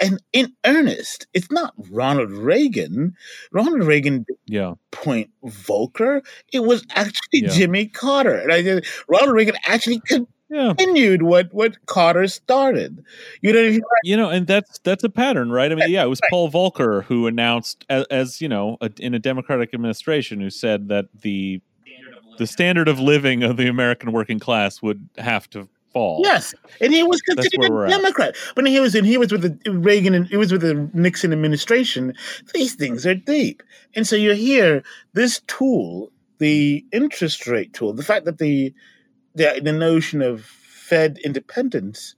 And in earnest, it's not Ronald Reagan. Ronald Reagan Yeah. point Volcker. It was actually Yeah. Jimmy Carter. And I Ronald Reagan actually Yeah. continued what, what Carter started. You know, you- You know, and that's that's a pattern, right? I mean, yeah, it was Paul Volcker who announced, as, as you know, a, in a Democratic administration, who said that the the standard of living of the American working class would have to fall. Yes, and he was considered a at. Democrat. When he was in, he was with the Reagan and he was with the Nixon administration. These things are deep, and so you hear this tool, the interest rate tool, the fact that the the, the notion of Fed independence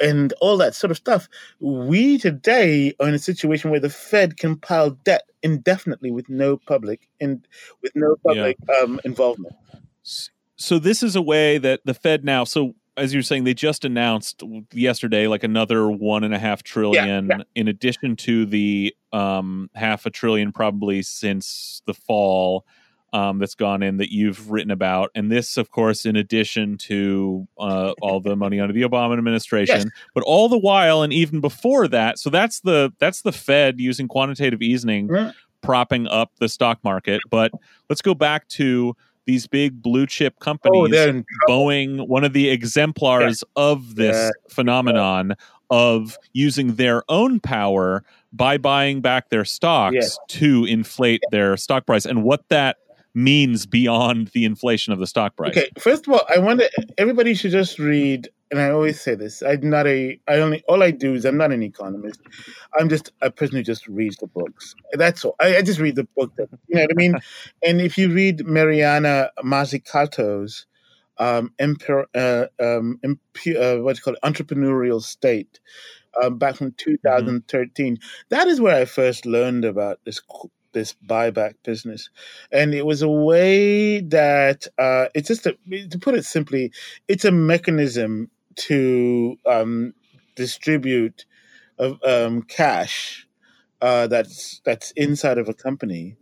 and all that sort of stuff. We today are in a situation where the Fed can pile debt indefinitely with no public and with no Yeah. public um, involvement. So this is a way that the Fed now. So as you're saying, they just announced yesterday like another one and a half trillion, yeah. in addition to the um, half a trillion probably since the fall. Um, that's gone in that you've written about, and this, of course, in addition to uh, all the money under the Obama administration, Yes. but all the while, and even before that, so that's the that's the Fed using quantitative easing, Yeah. propping up the stock market. But let's go back to these big blue chip Oh, companies they're Boeing, one of the exemplars of this Yeah. phenomenon of using their own power by buying back their stocks Yeah. to inflate their stock price and what that means beyond the inflation of the stock price. Okay, first of all, I wonder everybody should just read, and I always say this. I'm not a. I only all I do is I'm not an economist. I'm just a person who just reads the books. That's all. I, I just read the book. That, you know what I mean? and if you read Mariana Mazzucato's um, emper, uh, um, uh, what's it called entrepreneurial state um, back from 2013, that is where I first learned about this this buyback business and it was a way that uh, it's just a, to put it simply, it's a mechanism to um, distribute um, cash uh, that's that's inside of a company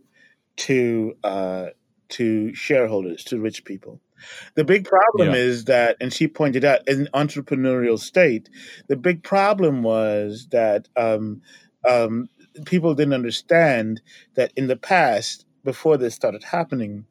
to uh, to shareholders, to rich people. The big problem Yeah. is that, and she pointed out, in entrepreneurial state, the big problem was that um, um, people didn't understand that in the past, before this started happening,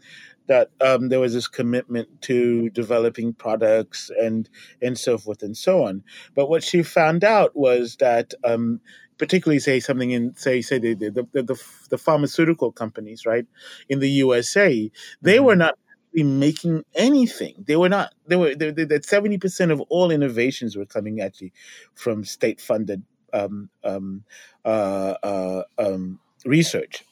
that um, there was this commitment to developing products and and so forth and so on. But what she found out was that, um, particularly say something in say say the the, the the the pharmaceutical companies, right, in the USA, they Mhm. were not actually making anything. They were not. They were that seventy percent of all innovations were coming actually from state funded um, um, uh, uh, um, research.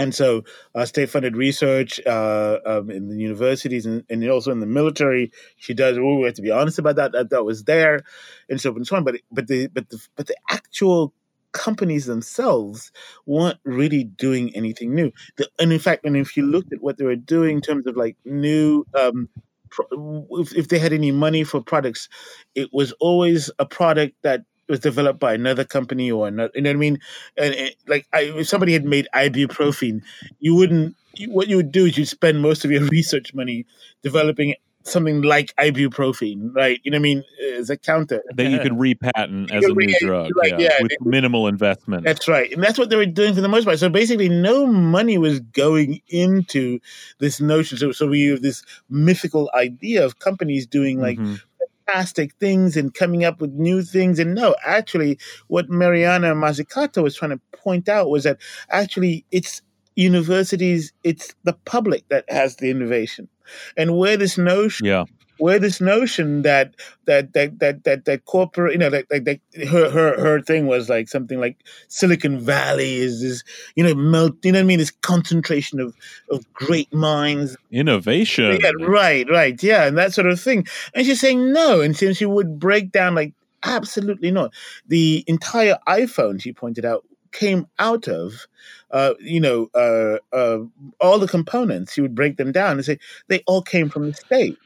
And so, uh, state-funded research uh, um, in the universities and, and also in the military, she does. We have to be honest about that. That, that was there, and so on and so on. But but the but the but the actual companies themselves weren't really doing anything new. The, and in fact, and if you looked at what they were doing in terms of like new, um, pro- if, if they had any money for products, it was always a product that was developed by another company or another. You know what I mean? And it, like, I, if somebody had made ibuprofen, you wouldn't. You, what you would do is you'd spend most of your research money developing something like ibuprofen, right? You know what I mean? As a counter. That you could repatent as a new drug, right, yeah, yeah, with they- minimal investment. That's right. And that's what they were doing for the most part. So basically, no money was going into this notion. So, so we have this mythical idea of companies doing like Mhm. Fantastic things and coming up with new things. And no, actually, what Mariana Mazzucato was trying to point out was that actually it's universities, it's the public that has the innovation. And where this notion yeah, where this notion that that that that that, that corporate you know that, that, that her her her thing was like something like Silicon Valley is this you know melt you know what I mean? This concentration of of great minds. Innovation. yeah right right. Yeah and that sort of thing. And she's saying no and she, she would break down like absolutely not. The entire iPhone she pointed out came out of uh, you know uh, uh, all the components. She would break them down and say they all came from the state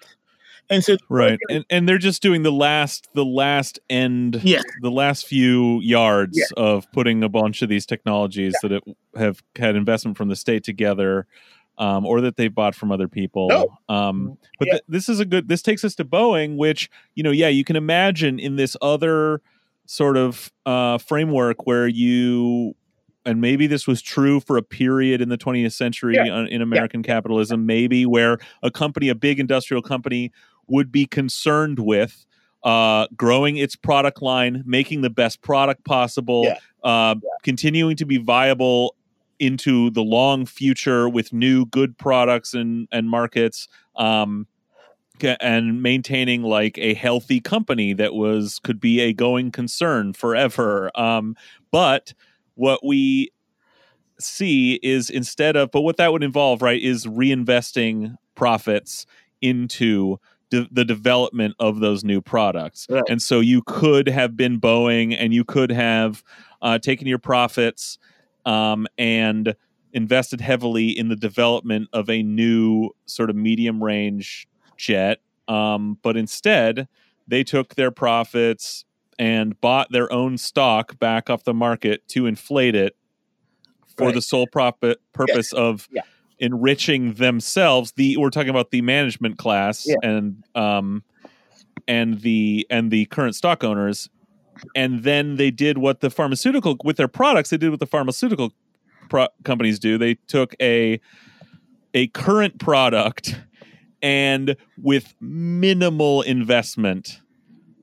and so right and and they're just doing the last the last end Yes. the last few yards Yeah. of putting a bunch of these technologies that it, have had investment from the state together um, or that they bought from other people No. um, but Yeah. th- this is a good this takes us to boeing which you know yeah you can imagine in this other sort of uh, framework where you and maybe this was true for a period in the 20th century Yeah. in American capitalism, maybe where a company, a big industrial company, would be concerned with uh, growing its product line, making the best product possible, Yeah. uh, continuing to be viable into the long future with new good products and and markets um and maintaining like a healthy company that was could be a going concern forever um but what we see is instead of but what that would involve right is reinvesting profits into de- the development of those new products Right. and so you could have been boeing and you could have uh, taken your profits um, and invested heavily in the development of a new sort of medium range jet um, but instead they took their profits and bought their own stock back off the market to inflate it for Right. the sole profit purpose of Yeah. Enriching themselves the we're talking about the management class Yeah. and um and the and the current stock owners. And then they did what the pharmaceutical with their products they did what the pharmaceutical pro- companies do. They took a a current product and with minimal investment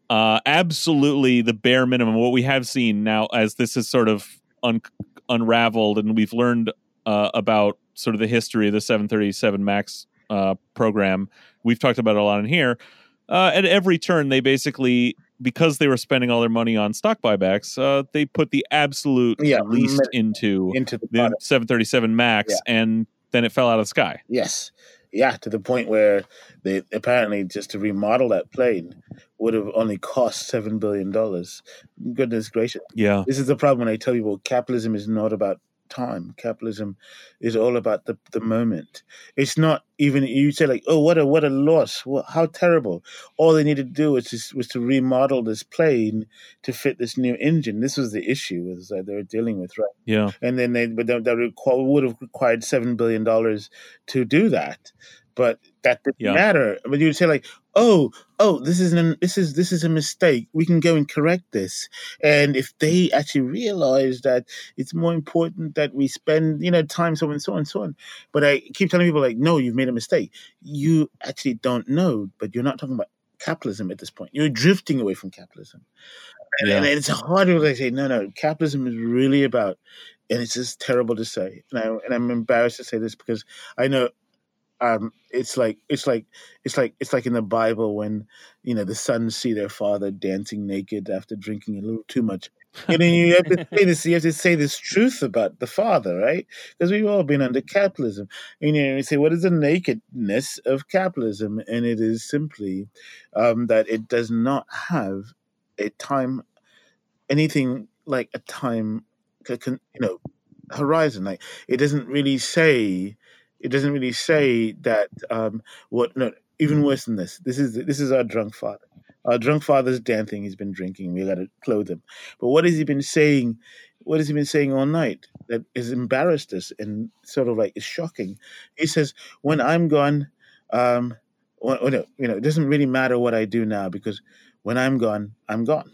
uh absolutely the bare minimum. What we have seen now as this is sort of un- unraveled and we've learned uh, about sort of the history of the 737 max uh, program we've talked about it a lot in here uh, at every turn they basically because they were spending all their money on stock buybacks uh, they put the absolute Yeah, least into into the the 737 max and then it fell out of the sky Yes. Yeah, to the point where they apparently just to remodel that plane would have only cost seven billion dollars. Goodness gracious. yeah This is the problem when I tell people capitalism is not about time. Capitalism is all about the, the moment. It's not even you say like, oh, what a what a loss! What, how terrible! All they needed to do was just, was to remodel this plane to fit this new engine. This was the issue was that they were dealing with, right? yeah and then they but that, that requ- would have required seven billion dollars to do that but that didn't Yeah. matter but you'd say like oh oh this is an this is this is a mistake. We can go and correct this. And if they actually realize that it's more important that we spend you know time so on and so and so on. But i keep telling people like no you've made a mistake. You actually don't know but you're not talking about capitalism at this point. You're drifting away from capitalism. And, Yeah. and it's hard to say no no capitalism is really about and it's just terrible to say. And, I, and i'm embarrassed to say this because i know um, it's like it's like it's like it's like in the bible when you know the sons see their father dancing naked after drinking a little too much. And then you have to say this you have to say this truth about the father right? Because we've all been under capitalism. And you, know, you say what is the nakedness of capitalism? And it is simply um, that it does not have a time anything like a time you know horizon. Like it doesn't really say it doesn't really say that um what no even worse than this this is this is our drunk father. Our drunk father's dancing he's been drinking we got to clothe him. But what has he been saying what has he been saying all night that has embarrassed us and sort of like is shocking? He says when i'm gone um well, well, no, you know it doesn't really matter what i do now because when i'm gone i'm gone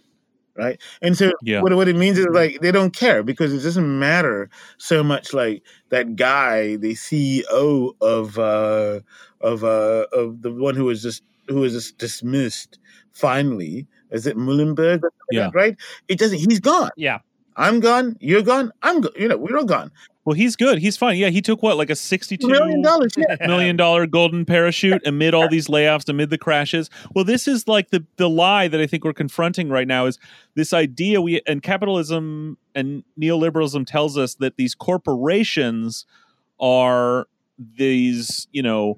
right and so Yeah. what, what it means is like they don't care because it doesn't matter so much like that guy the ceo of uh of uh of the one who was just who was just dismissed finally is it Muilenburg? or something like Yeah. right it doesn't he's gone Yeah. I'm gone you're gone i'm go- you know we're all gone. Well he's good he's fine yeah he took what like a 62 million dollars yeah. million dollar golden parachute amid all these layoffs amid the crashes. Well this is like the the lie that i think we're confronting right now is this idea we and capitalism and neoliberalism tells us that these corporations are these you know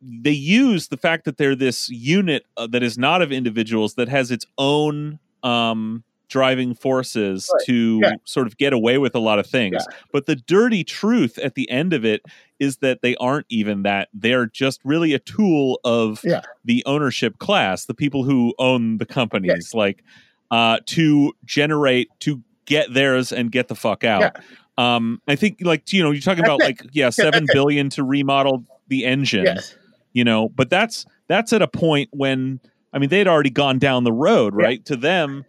they use the fact that they're this unit uh, that is not of individuals that has its own um driving forces Right. to Yeah. sort of get away with a lot of things Yeah. but the dirty truth at the end of it is that they aren't even that. They're just really a tool of Yeah. the ownership class, the people who own the companies, like uh, to generate to get theirs and get the fuck out. Um, I think, like you know, you're talking about like yeah, seven billion to remodel the engine. yes You know, but that's that's at a point when I mean they'd already gone down the road, right? To them,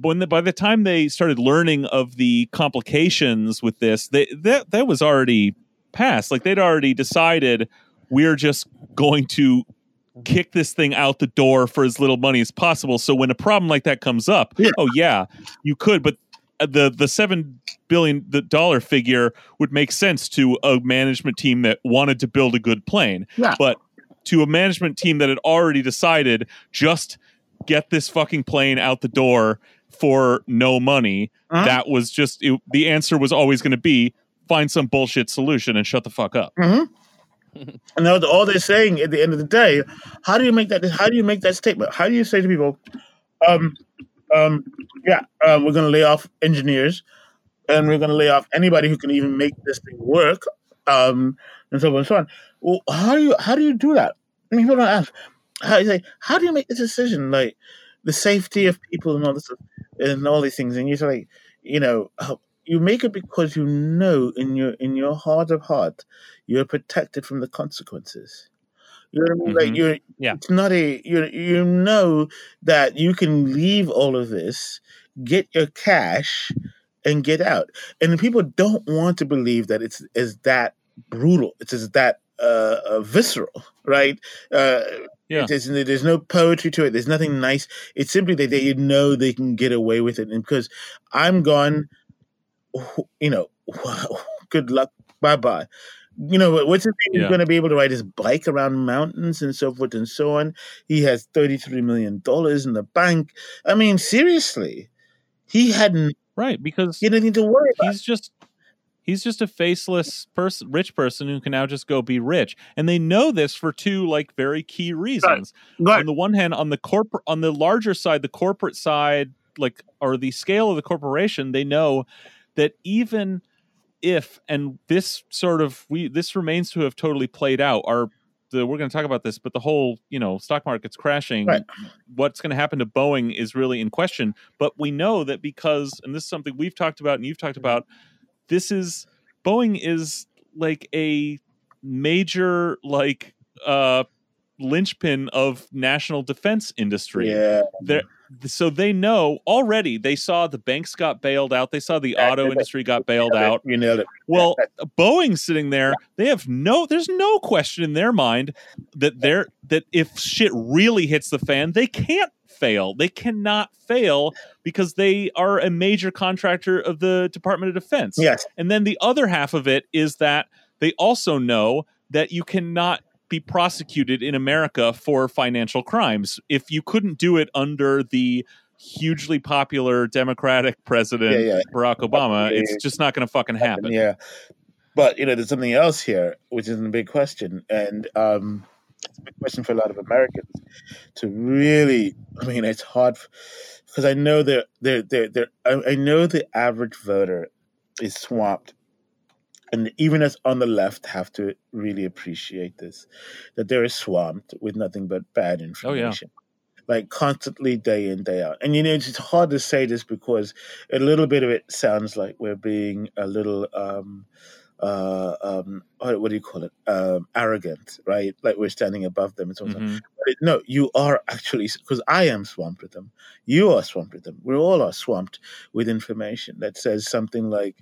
when the, by the time they started learning of the complications with this, they, that that was already past. Like they'd already decided we're just going to kick this thing out the door for as little money as possible. So when a problem like that comes up, Yeah. oh yeah, you could, but uh, the the seven billion the dollar figure would make sense to a management team that wanted to build a good plane. Yeah. But to a management team that had already decided just get this fucking plane out the door for no money, Uh-huh. that was just it, the answer was always going to be find some bullshit solution and shut the fuck up. hmm and all, all they're saying at the end of the day, how do you make that? How do you make that statement? How do you say to people, um, um, yeah, uh, we're going to lay off engineers, and we're going to lay off anybody who can even make this thing work, um, and so on and so on. Well, how do you how do you do that? I mean, people don't ask. How you say? How do you make this decision? Like the safety of people and all this and all these things, and you're like, you know, you make it because you know in your in your heart of heart you're protected from the consequences. You know what I mean? Like Mhm. you're, Yeah. it's not a you you know that you can leave all of this, get your cash, and get out. And people don't want to believe that it's is that brutal. It's as that uh, uh, visceral, right? Uh, Yeah. it is, there's no poetry to it. There's nothing nice. It's simply that they know they can get away with it, and because I'm gone, you know, good luck, bye bye. You know, what's his name? Yeah. He's going to be able to ride his bike around mountains and so forth and so on. He has $33 million in the bank. I mean, seriously, he hadn't Right, because he had anything to worry about. he's just he's just a faceless person rich person who can now just go be rich. And they know this for two like very key reasons. Right. on the one hand on the corporate on the larger side the corporate side like or the scale of the corporation they know that even if and this sort of we this remains to have totally played out our the, we're going to talk about this but the whole you know stock market's crashing. Right. what's going to happen to boeing is really in question. But we know that because and this is something we've talked about and you've talked about this is boeing is like a major like uh linchpin of national defense industry Yeah. They're- so they know already they saw the banks got bailed out they saw the Yeah, auto industry got bailed out You nailed it. well boeing's sitting there they have no there's no question in their mind that they're that if shit really hits the fan they can't fail they cannot fail because they are a major contractor of the department of defense Yes. and then the other half of it is that they also know that you cannot be prosecuted in America for financial crimes. If you couldn't do it under the hugely popular Democratic president Yeah, yeah. Barack Obama, Yeah. it's just not going to fucking happen. Yeah. But you know, there's something else here, which is a big question, and um, it's a big question for a lot of Americans to really. I mean, it's hard because I know they're they're they're, they're I, I know the average voter is swamped, and even us on the left have to really appreciate this that they're swamped with nothing but bad Oh, yeah. information. Like constantly, day in, day out. And you know, it's it's hard to say this because a little bit of it sounds like we're being a little um uh um what, what do you call it? Um arrogant right? Like we're standing above them and so on Mhm. but no you are actually because i am swamped with them. You are swamped with them. We all are swamped with information that says something like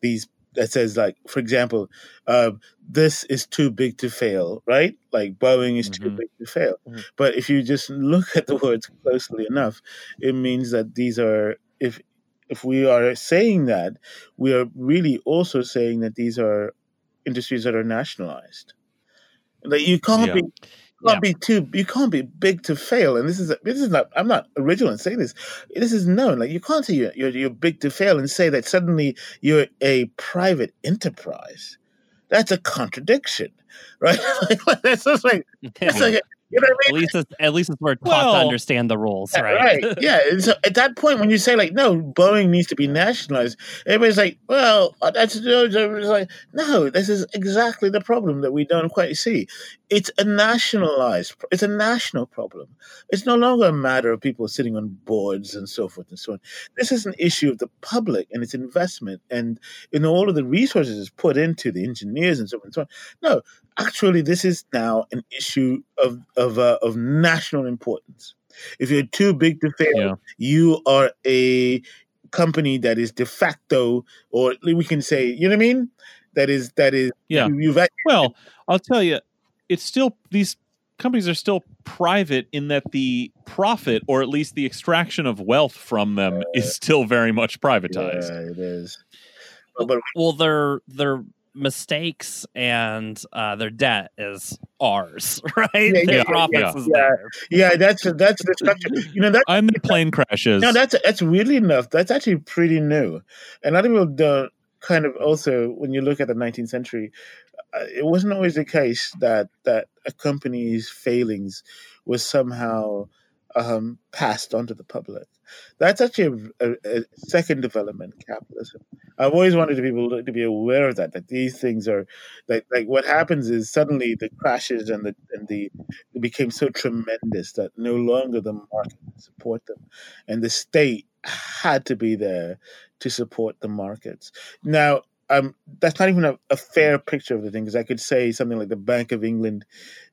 these that says like for example um this is too big to fail right? Like boeing is too Mhm. big to fail. Mhm. but if you just look at the words closely enough it means that these are if if we are saying that we are really also saying that these are industries that are nationalized. Like you can't Yeah. be you can't be too you can't be big to fail and this is this is not i'm not original in saying this. This is known. Like you can't say you're, you're, you're big to fail and say that suddenly you're a private enterprise. That's a contradiction right? That's just like it's like you know what I at least it's, at least it's we're taught Well- to understand the rules, right? right. Yeah. And so at that point, when you say like, no, Boeing needs to be nationalized, everybody's like, well, uh, that's it's like, no, this is exactly the problem that we don't quite see. It's a nationalized, it's a national problem. It's no longer a matter of people sitting on boards and so forth and so on. This is an issue of the public and its investment and in all of the resources it's put into the engineers and so on and so on. No, actually, this is now an issue of of uh, of national importance. If you're too big to fail, Yeah. you are a company that is de facto, or we can say, you know what I mean? That is that is Yeah. You, you've act- Well, I'll tell you, it's still these companies are still private in that the profit or at least the extraction of wealth from them is still very much privatized. Yeah, it is. But, but Well, their their mistakes and uh, their debt is ours, right? Yeah, their yeah, profits yeah. is Yeah. theirs. yeah, that's that's the structure. You know that And the plane crashes. no, that's that's really enough. That's actually pretty new. And a lot of people don't kind of also when you look at the 19th century, uh, it wasn't always the case that that a company's failings was somehow um, passed on to the public. That's actually a, a, a second development capitalism. I've always wanted people to, to be aware of that. That these things are like like what happens is suddenly the crashes and the and the became so tremendous that no longer the market support them, and the state had to be there to support the markets. Now, um, that's not even a, a fair picture of the thing, because I could say something like the Bank of England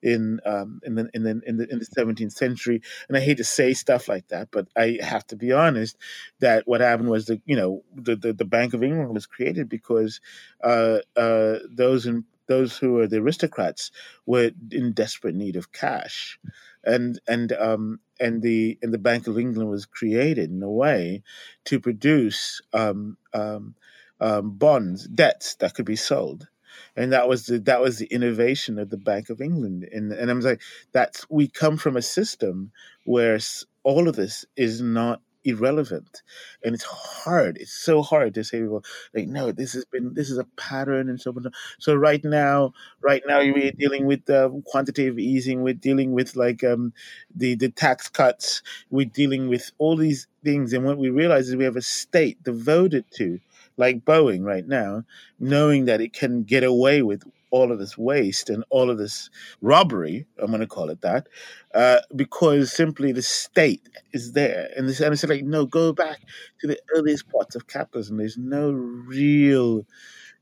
in um, in the in the in the seventeenth century, and I hate to say stuff like that, but I have to be honest that what happened was the you know the the, the Bank of England was created because uh, uh, those in those who are the aristocrats were in desperate need of cash, and and um and the and the Bank of England was created in a way to produce um, um, um, bonds, debts that could be sold, and that was the that was the innovation of the Bank of England. And and I'm like, that's we come from a system where all of this is not irrelevant, and it's hard. It's so hard to say, well, like no, this has been this is a pattern and so on. So right now, right now we're dealing with uh, quantitative easing. We're dealing with like um, the the tax cuts. We're dealing with all these things, and what we realize is we have a state devoted to, like Boeing right now, knowing that it can get away with all of this waste and all of this robbery. I'm going to call it that, uh, because simply the state is there, and this and it's like no, go back to the earliest parts of capitalism. There's no real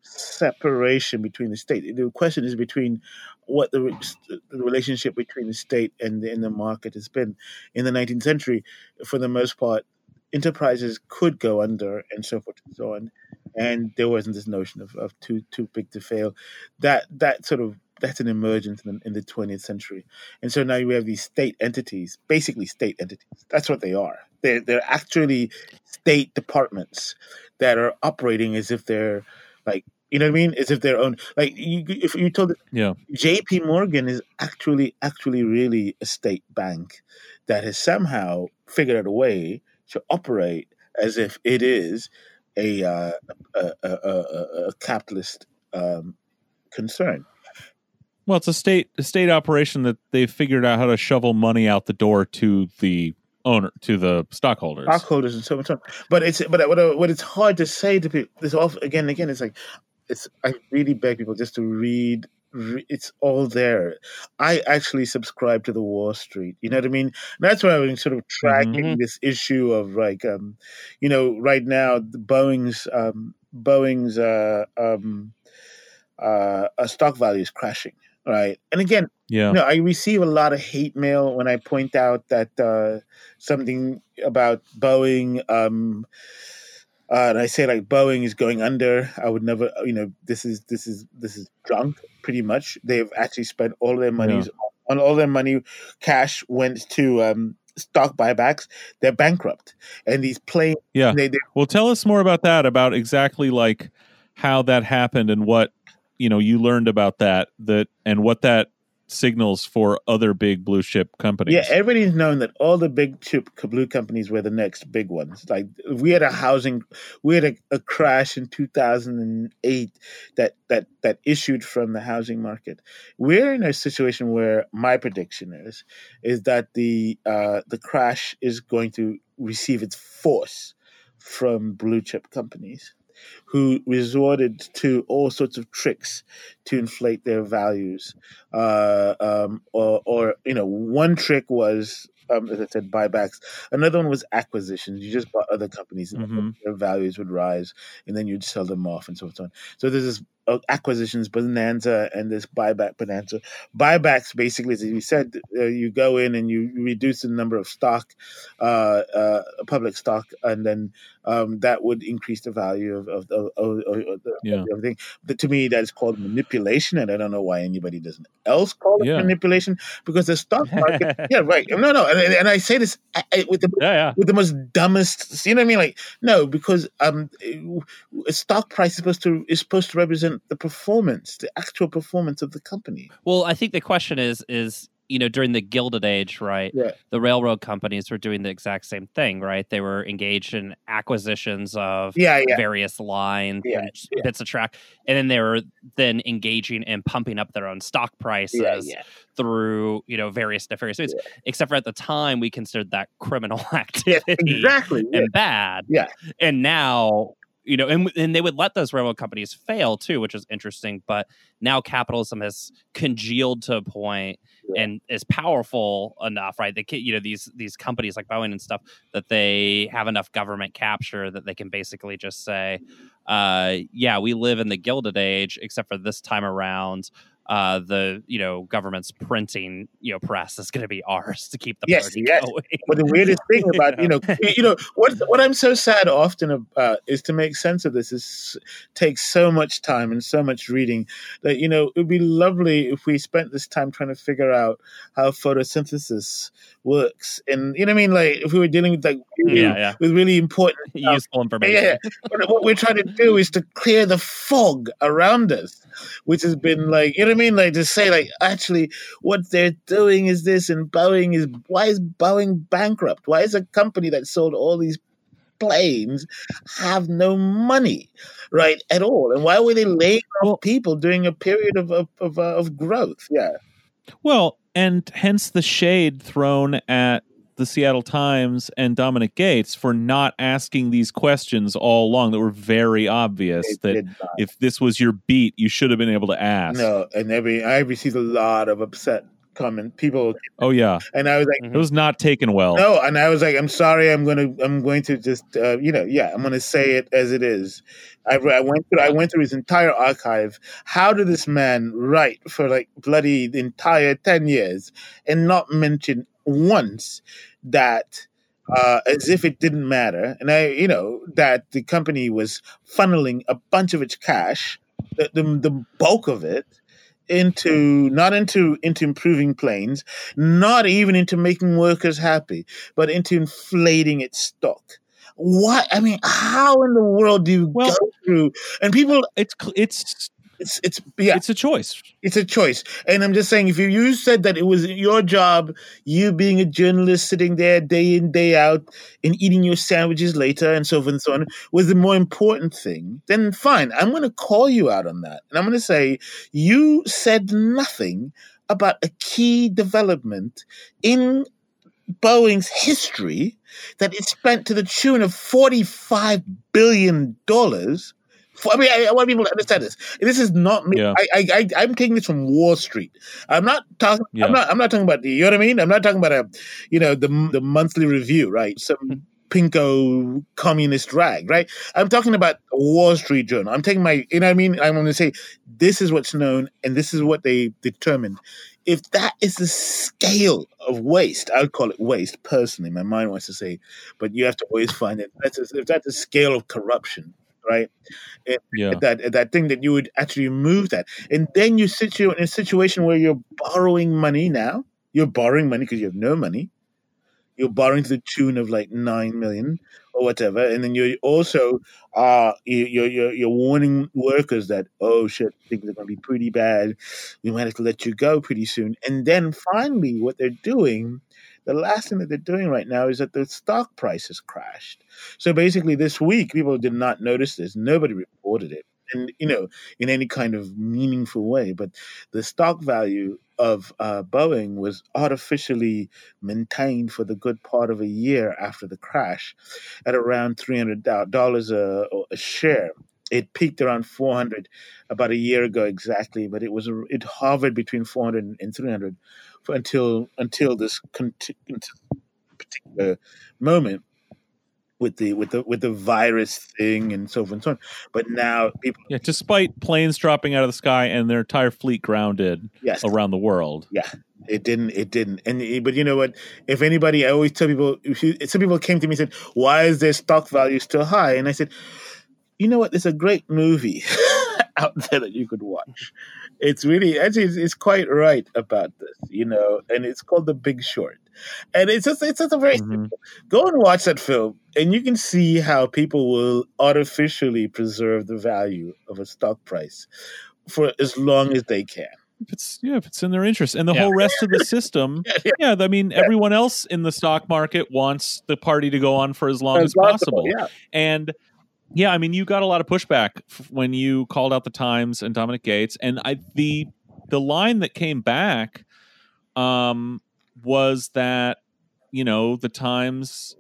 separation between the state. The question is between what the, the relationship between the state and the, and the market has been. In the 19th century, for the most part, enterprises could go under and so forth and so on. And there wasn't this notion of, of too too big to fail. That that sort of that's an emergence in the, in the 20th century. And so now we have these state entities, basically state entities. That's what they are. They're, they're actually state departments that are operating as if they're like, you know what I mean? As if they're own, like you, if you told Yeah. JP Morgan is actually, actually really a state bank that has somehow figured out a way to operate as if it is a, uh, a, a, a, capitalist um, concern. Well, it's a state a state operation that they've figured out how to shovel money out the door to the owner to the stockholders. stockholders and so on. so. But it's but what, what it's hard to say to people. This off again and again. It's like it's. I really beg people just to read. It's all there. I actually subscribe to the Wall Street. You know what I mean? That's why I'm sort of tracking Mhm. this issue of like, um, you know, right now the Boeing's um, Boeing's uh, um, uh, uh, stock value is crashing. Right, and again, yeah. you know, I receive a lot of hate mail when I point out that uh, something about Boeing, um, uh, and I say like Boeing is going under. I would never, you know, this is this is this is drunk. Pretty much, they've actually spent all their monies on all their money. Cash went to um, stock buybacks. They're bankrupt, and these planes, Yeah. they, they Well, tell us more about that, about exactly like how that happened and what you know you learned about that that and what that signals for other big blue chip companies. Yeah, everybody's known that all the big chip blue companies were the next big ones. Like we had a housing, we had a, a crash in two thousand and eight that that that issued from the housing market. We're in a situation where my prediction is is that the uh, the crash is going to receive its force from blue chip companies who resorted to all sorts of tricks to inflate their values. Uh, um, or, or you know, one trick was, um, as I said, buybacks. Another one was acquisitions. You just bought other companies, and Mhm. their values would rise, and then you'd sell them off, and so on. So there's this uh, acquisitions bonanza and this buyback bonanza. Buybacks basically, as you said, uh, you go in and you reduce the number of stock uh, uh, public stock, and then um, that would increase the value of of, of, of, of, Yeah. everything. But to me, that's called manipulation, and I don't know why anybody doesn't else call it Yeah. manipulation because the stock market. yeah, right. No, no, and, and I say this I- I- with the yeah, yeah. with the most dumbest. You know what I mean? Like no, because um, a stock price is supposed to is supposed to represent the performance, the actual performance of the company. Well, I think the question is is you know during the Gilded Age, right? The railroad companies were doing the exact same thing, right? They were engaged in acquisitions of Yeah, yeah. various lines Yeah, and yeah. bits of track, and then they were then engaging in pumping up their own stock prices through you know various nefarious means. Except for at the time, we considered that criminal activity exactly. And bad. Yeah. And now, you know, and and they would let those railroad companies fail too, which is interesting. But now capitalism has congealed to a point Yeah. and is powerful enough, right? They can, you know, these these companies like Boeing and stuff that they have enough government capture that they can basically just say, uh, yeah, we live in the Gilded Age, except for this time around. Uh, the you know government's printing you know press is going to be ours to keep the Yes, party yes. going. But the weirdest thing about you know you know what what I'm so sad often about is to make sense of this is takes so much time and so much reading that you know it would be lovely if we spent this time trying to figure out how photosynthesis works and you know what I mean like if we were dealing with like really, Yeah, yeah. with really important stuff. Useful information. Yeah, but what we're trying to do is to clear the fog around us, which has been like, you know mean? Like to say, like, actually, what they're doing is this, and Boeing is why is Boeing bankrupt? Why is a company that sold all these planes have no money, right, at all? And why were they laying off people during a period of of of, uh, of growth? Yeah, Well, and hence the shade thrown at the Seattle Times and Dominic Gates for not asking these questions all along that were very obvious they that if this was your beat, you should have been able to ask. No, and every I received a lot of upset comment people, Oh yeah. and I was like. It was not taken well. No, and I was like, I'm sorry, I'm gonna, I'm going to just, uh, you know, yeah, I'm gonna say it as it is. I, I went through, I went through his entire archive. How did this man write for like bloody the entire ten years and not mention once that, uh, as if it didn't matter, and I, you know, that the company was funneling a bunch of its cash, the the, the bulk of it into not into into improving planes not even into making workers happy, but into inflating its stock. What I mean, how in the world do you Well- go through? And people, It's it's it's it's yeah, it's a choice. it's a choice. And I'm just saying, if you, you said that it was your job, you being a journalist sitting there day in, day out, and eating your sandwiches later, and so forth and so on, was the more important thing, then fine. I'm going to call you out on that. And I'm going to say, you said nothing about a key development in Boeing's history that it spent to the tune of $45 billion. For, I mean, I, I want people to understand this. This is not me. Yeah. I, I, I, I'm taking this from Wall Street. I'm not talking. Yeah. I'm not. I'm not talking about the. You know what I mean? I'm not talking about a, you know, the the monthly review, right? Some hmm. pinko communist rag, right? I'm talking about Wall Street Journal. I'm taking my. You know what I mean? I'm going to say this is what's known and this is what they determined. If that is the scale of waste, I would call it waste personally. My mind wants to say, but you have to always find it. That's a, if that's the scale of corruption, right? Yeah. that that thing that you would actually remove that, and then you sit you in a situation where you're borrowing money now. You're borrowing money because you have no money. You're borrowing to the tune of like nine million or whatever, and then you're also uh you- you're you're, you're warning workers that oh shit things are going to be pretty bad. We might have to let you go pretty soon, and then finally what they're doing. The last thing that they're doing right now is that the stock price has crashed. So basically, this week, people did not notice this. Nobody reported it. And, you know, in any kind of meaningful way. But the stock value of uh, Boeing was artificially maintained for the good part of a year after the crash at around $300 a, a share. It peaked around 400 about a year ago exactly, but it was it hovered between 400 and 300 for, until until this particular moment. with the with the with the virus thing and so forth and so on. But now people, Yeah, despite planes dropping out of the sky and their entire fleet grounded yes, around the world. Yeah. It didn't. It didn't. And but you know what? If anybody, I always tell people. If you, some people came to me and said, "Why is their stock value still high?" And I said, "You know what? There's a great movie out there that you could watch. It's really actually it's, it's quite right about this, you know. And it's called The Big Short. And it's just it's just a very Mhm. go and watch that film, and you can see how people will artificially preserve the value of a stock price for as long as they can. If it's yeah, if it's in their interest, and the Yeah. whole rest of the system, Yeah, yeah, I mean, everyone else in the stock market wants the party to go on for as long as possible. Yeah. And yeah, I mean, you got a lot of pushback f- when you called out the Times and Dominic Gates, and I the the line that came back um, was that you know the Times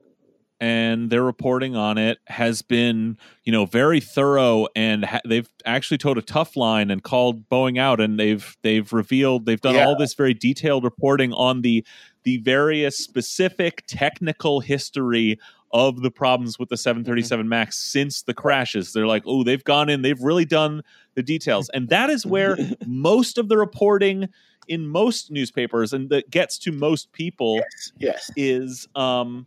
and their reporting on it has been you know very thorough and ha- they've actually told a tough line and called Boeing out and they've they've revealed they've done Yeah. all this very detailed reporting on the the various specific technical history of the problems with the 737 max since the crashes they're like oh they've gone in they've really done the details and that is where most of the reporting in most newspapers and that gets to most people Yes. Yes. is um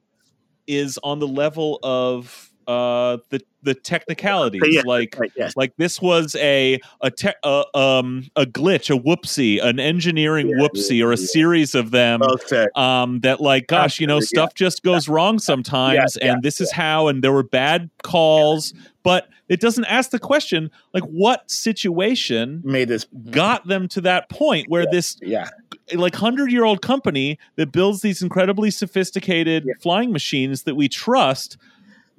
is on the level of uh the the technicalities Yeah, like Right. Like this was a a te- uh, um a glitch a whoopsie an engineering Yeah, whoopsie or a series of them um that like gosh you know Absolutely, stuff just goes wrong sometimes and this is how and there were bad calls but it doesn't ask the question like what situation Made this. got them to that point where this Yeah. like 100 year old company that builds these incredibly sophisticated flying machines that we trust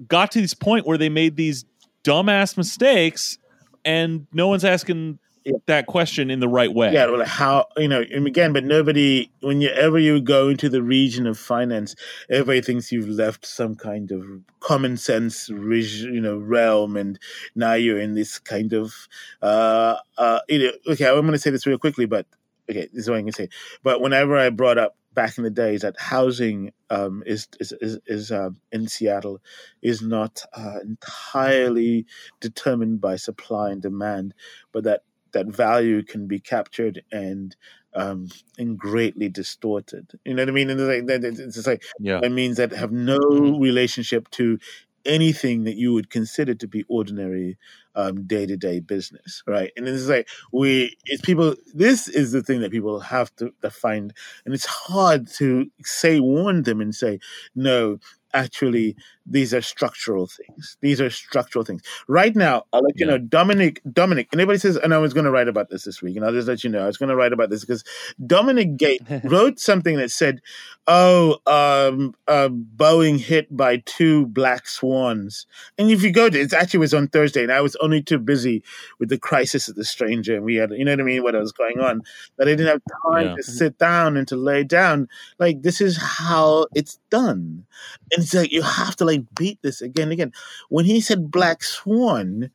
got to this point where they made these dumbass mistakes and no one's asking Yeah. that question in the right way Yeah. Well, how you know? And again, but nobody. Whenever you go into the region of finance, everybody thinks you've left some kind of common sense, you know, realm, and now you're in this kind of. uh uh you know, Okay, I'm going to say this real quickly, but okay, this is what I can say. But whenever I brought up back in the days that housing um, is is is, is um, in Seattle is not uh, entirely determined by supply and demand, but that that value can be captured and um, and greatly distorted. You know what I mean? And it's like, it's like yeah that means that have no relationship to anything that you would consider to be ordinary um, day-to-day business right? And it's like we it's people this is the thing that people have to, to find and it's hard to say warn them and say no actually these are structural things. These are structural things. Right now i'll let you Yeah. know dominic dominic anybody says and i was going to write about this this week and i'll just let you know i was going to write about this because dominic gate wrote something that said oh um uh, boeing hit by two black swans. And if you go to it actually was on thursday and i was only too busy with the crisis of the stranger and we had you know what i mean what was going on that i didn't have time Yeah. to sit down and to lay down. Like this is how it's done. And it's like you have to like beat this again and again. When he said black swan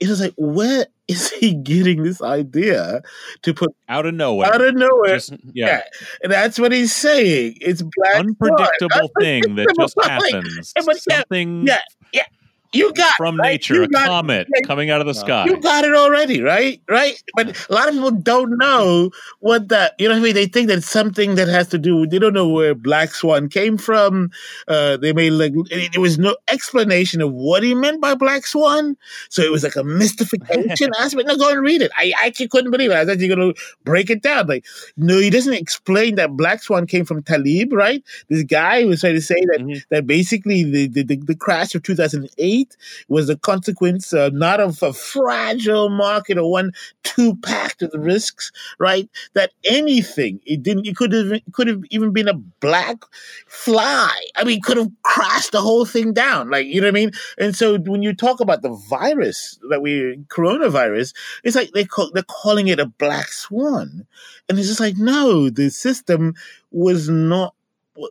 it was like where is he getting this idea to put out of nowhere. Out of nowhere. Just- yeah, and that's what he's saying. It's black swan. unpredictable thing that just happens. Yeah, but yeah, yeah, you got from right? nature You a got- comet yeah, coming out of the sky You got it already, right? Right? But a lot of people don't know what that, you know what I mean? They think that it's something that has to do with, they don't know where Black Swan came from. Uh, they may like, there was no explanation of what he meant by Black Swan. So it was like a mystification aspect. No, go and read it. I actually couldn't believe it. I was actually going to break it down. Like, no, he doesn't explain that Black Swan came from Taleb, right? This guy was trying to say that, Mhm. that basically the, the, the, the crash of 2008 was a consequence uh, not of a fragile market or one too packed with risks, right? That anything it didn't it could have could have even been a black fly. I mean, could have crashed the whole thing down. Like you know what I mean? And so when you talk about the virus that we coronavirus, it's like they call, they're calling it a black swan, and it's just like no, the system was not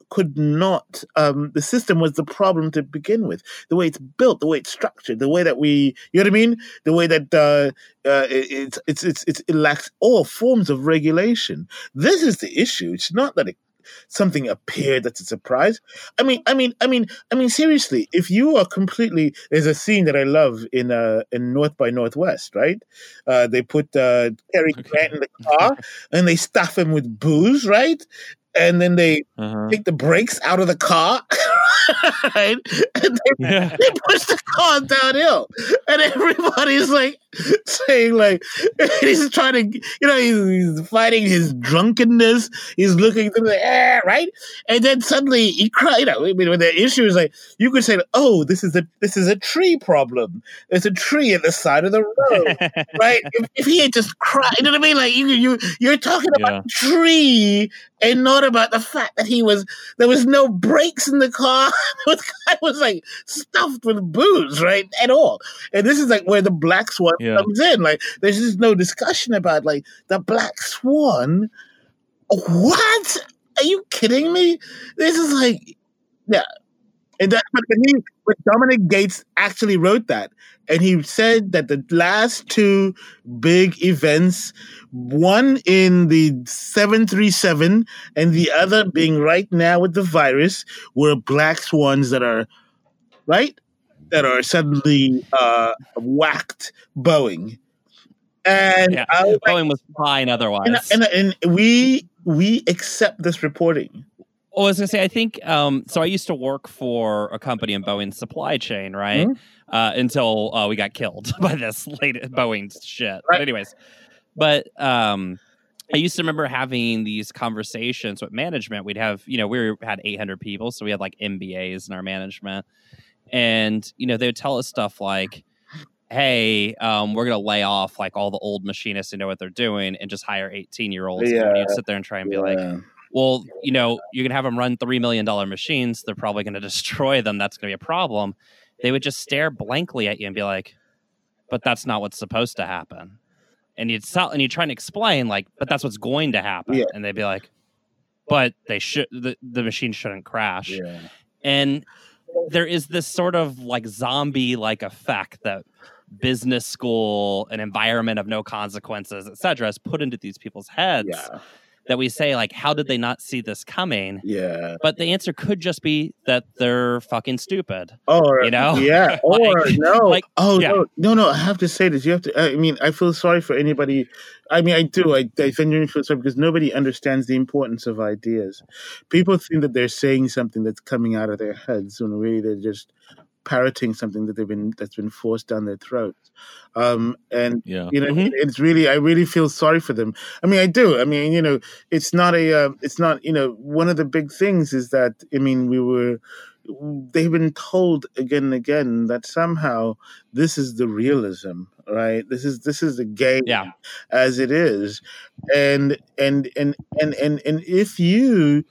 could not um the system was the problem to begin with the way it's built the way it's structured the way that we you know what i mean the way that uh, uh it, it's, it's it's it lacks all forms of regulation this is the issue it's not that it something appeared that's a surprise. I mean, I mean, I mean, I mean, seriously, if you are completely, there's a scene that I love in uh in North by Northwest, right? Uh, they put uh, Cary Grant in the car and they stuff him with booze, right? And then they Uh-huh. take the brakes out of the car, right? And they, Yeah. they push the car downhill, and everybody's like saying like he's trying to, you know, he's, he's fighting his drunkenness. He's looking through the air, ah, right? And then suddenly he cried You know, I mean, when the issue is like you could say, "Oh, this is a this is a tree problem. There's a tree at the side of the road." right? If, if he had just cried, you know what I mean? Like you, you, you're talking about Yeah. tree and not about the fact that he was there was no brakes in the car. the guy was like stuffed with booze, right? At all. And this is like where the black swan Yeah. comes in. Like there's just no discussion about like the black swan. What? Are you kidding me? This is like, yeah. And that, but he, but Dominic Gates actually wrote that, and he said that the last two big events, one in the 737 and the other being right now with the virus, were black swans that are, right? That are suddenly uh, whacked Boeing. And Yeah. I Boeing was fine otherwise. and, and, and we we accept this reporting. Well, I was gonna say, I think um, so. I used to work for a company in Boeing's supply chain, right? Mhm. Uh, until uh, we got killed by this late Boeing shit. But anyways, but um, I used to remember having these conversations with management. We'd have, you know, we had 800 people, so we had like MBAs in our management, and you know, they would tell us stuff like. Hey, um, we're gonna lay off like all the old machinists who know what they're doing and just hire eighteen year olds. And Yeah. you'd sit there and try and be like, well, you know, you can have them run $3 million machines. They're probably going to destroy them. That's going to be a problem. They would just stare blankly at you and be like, but that's not what's supposed to happen. And you'd tell, and you try and explain like, but that's what's going to happen. Yeah. And they'd be like, but they should, the, the machine shouldn't crash. yeah. And there is this sort of like zombie like effect that business school, an environment of no consequences, et cetera, has put into these people's heads Yeah. That we say like how did they not see this coming Yeah. but the answer could just be that they're fucking stupid Or You know? yeah. Or Like- no. like, oh yeah. no, no, no. I have to say this. You have to. I mean, I feel sorry for anybody. I mean, I do. I, I genuinely feel sorry because nobody understands the importance of ideas. People think that they're saying something that's coming out of their heads when really they're just parroting something that they've been that's been forced down their throats. Um, and Yeah. you know Mhm. it's really i really feel sorry for them i mean i do i mean you know it's not a uh, it's not you know one of the big things is that i mean we were they've been told again and again that somehow this is the realism right this is this is the game Yeah. as it is and and and and and, and if you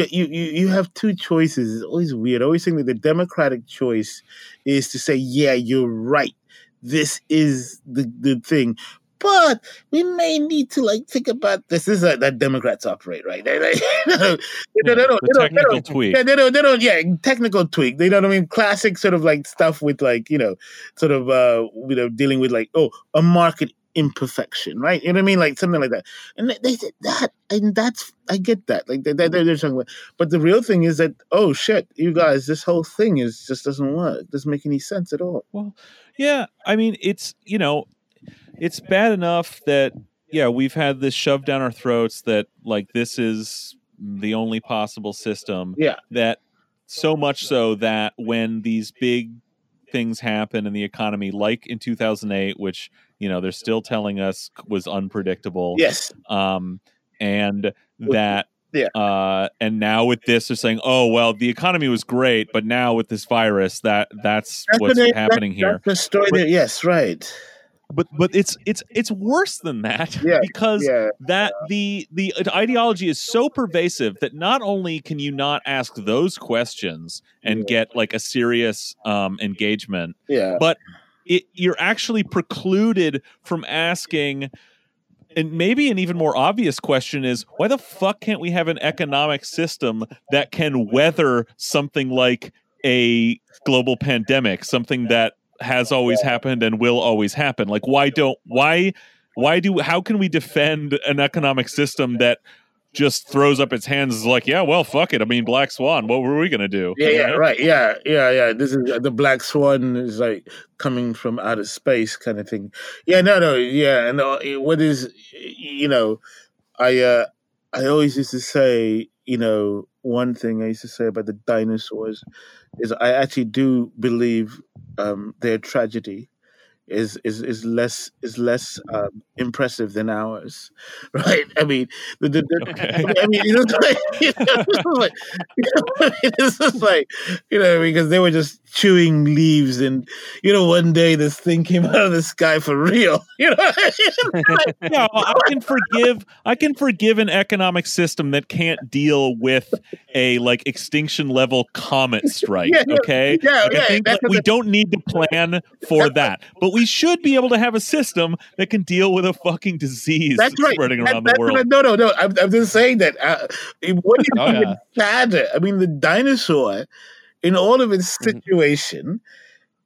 you, you you have two choices. It's always weird. I always think that the democratic choice is to say, "Yeah, you're right. This is the the thing." But we may need to like think about this. This is how that Democrats operate, right? They, they, they, don't- they don't- The they technical don't- tweak. Yeah, they don't. They don't. Yeah, technical tweak. They know what I mean. Classic sort of like stuff with like you know, sort of uh, you know, dealing with like oh, a market imperfection, right? You know what I mean? Like something like that. And they- said that, and that's I get that. Like they, they, they're talking about, but the real thing is that oh shit, you guys, this whole thing is just doesn't work. Doesn't make any sense at all. Well, yeah. I mean, it's you know, it's bad enough that yeah, we've had this shoved down our throats that like this is the only possible system. Yeah. That so much so that when these big things happen in the economy, like in 2008, which you know they're still telling us was unpredictable. Yes. Um, and that. Yeah. Uh, and now with this, they're saying, "Oh well, the economy was great, but now with this virus, that that's, That's what's what happening that- here." That's the story. But-. Yes, right. but but it's it's it's worse than that Yeah, because Yeah. that the the ideology is so pervasive that not only can you not ask those questions and Yeah. get like a serious um engagement Yeah. but it you're actually precluded from asking and maybe an even more obvious question is why the fuck can't we have an economic system that can weather something like a global pandemic, something that has always happened and will always happen? Like why don't why why do how can we defend an economic system that just throws up its hands is like, yeah, well, fuck it. I mean, Black Swan. What were we gonna do? Yeah, yeah, right. Yeah, yeah, yeah. This is the black swan is like coming from outer space kind of thing. Yeah, no, no, yeah. And uh, what is, you know, I uh I always used to say, you know, one thing I used to say about the dinosaurs is I actually do believe um, their tragedy is is is less is less um, impressive than ours, right? I mean, the, the, the, Okay. I mean, you know, it's like, you know, it's just like you know because they were just chewing leaves, and you know, one day this thing came out of the sky for real, you know. Like, yeah, I can forgive. I can forgive an economic system that can't deal with a like extinction level comet strike. Yeah, yeah, okay, yeah, Like, I think we don't need to plan for that, but we should be able to have a system that can deal with a fucking disease That's right. spreading That- around the world. no, no, no. I'm, I'm just saying that. Uh, what is Oh, even yeah. sadder? I mean, the dinosaur, in all of its Mhm. situation,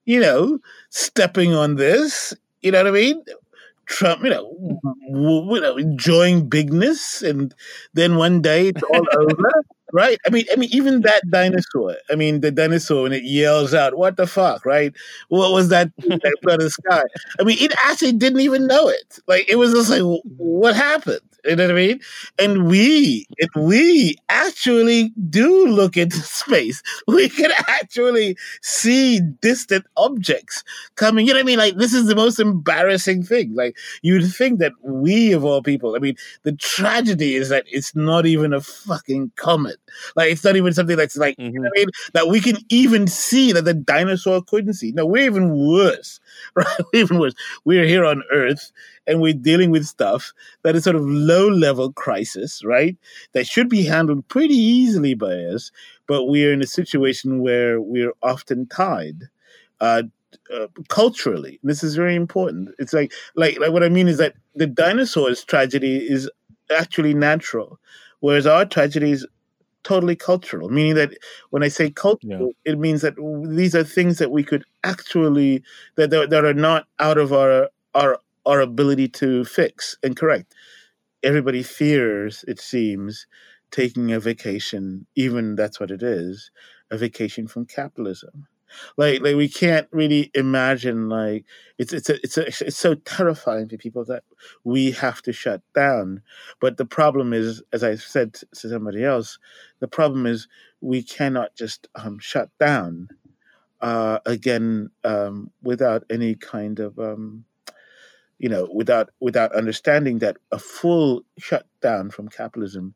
you know, stepping on this. You know what I mean? Trump, you know, w- you know, enjoying bigness, and then one day it's all over, right? I mean, I mean, even that dinosaur. I mean, the dinosaur and it yells out, "What the fuck?" Right? What was that that of the sky? I mean, it actually didn't even know it. Like it was just like, what happened? You know what I mean? And we, and we actually do look into space. We can actually see distant objects coming. You know what I mean? Like this is the most embarrassing thing. Like you'd think that we of all people. I mean, the tragedy is that it's not even a fucking comet. Like it's not even something that's like you know I mm-hmm. mean? That we can even see that the dinosaur couldn't see. No, we're even worse, right? Even worse. We're here on Earth and we're dealing with stuff that is sort of low level crisis, right? That should be handled pretty easily by us, but we're in a situation where we're often tied. Uh, uh, culturally, this is very important. It's like, like, like what I mean is that the dinosaurs' tragedy is actually natural, whereas our tragedy is totally cultural. Meaning that when I say cultural, it means that these are things that we could actually that that, that are not out of our our our ability to fix and correct. Everybody fears, it seems, taking a vacation, even that's what it is, a vacation from capitalism. Like, like we can't really imagine. Like, it's it's a, it's a, it's so terrifying to people that we have to shut down. But the problem is, as I said to somebody else, the problem is we cannot just um, shut down uh, again um, without any kind of um, you know without without understanding that a full shutdown from capitalism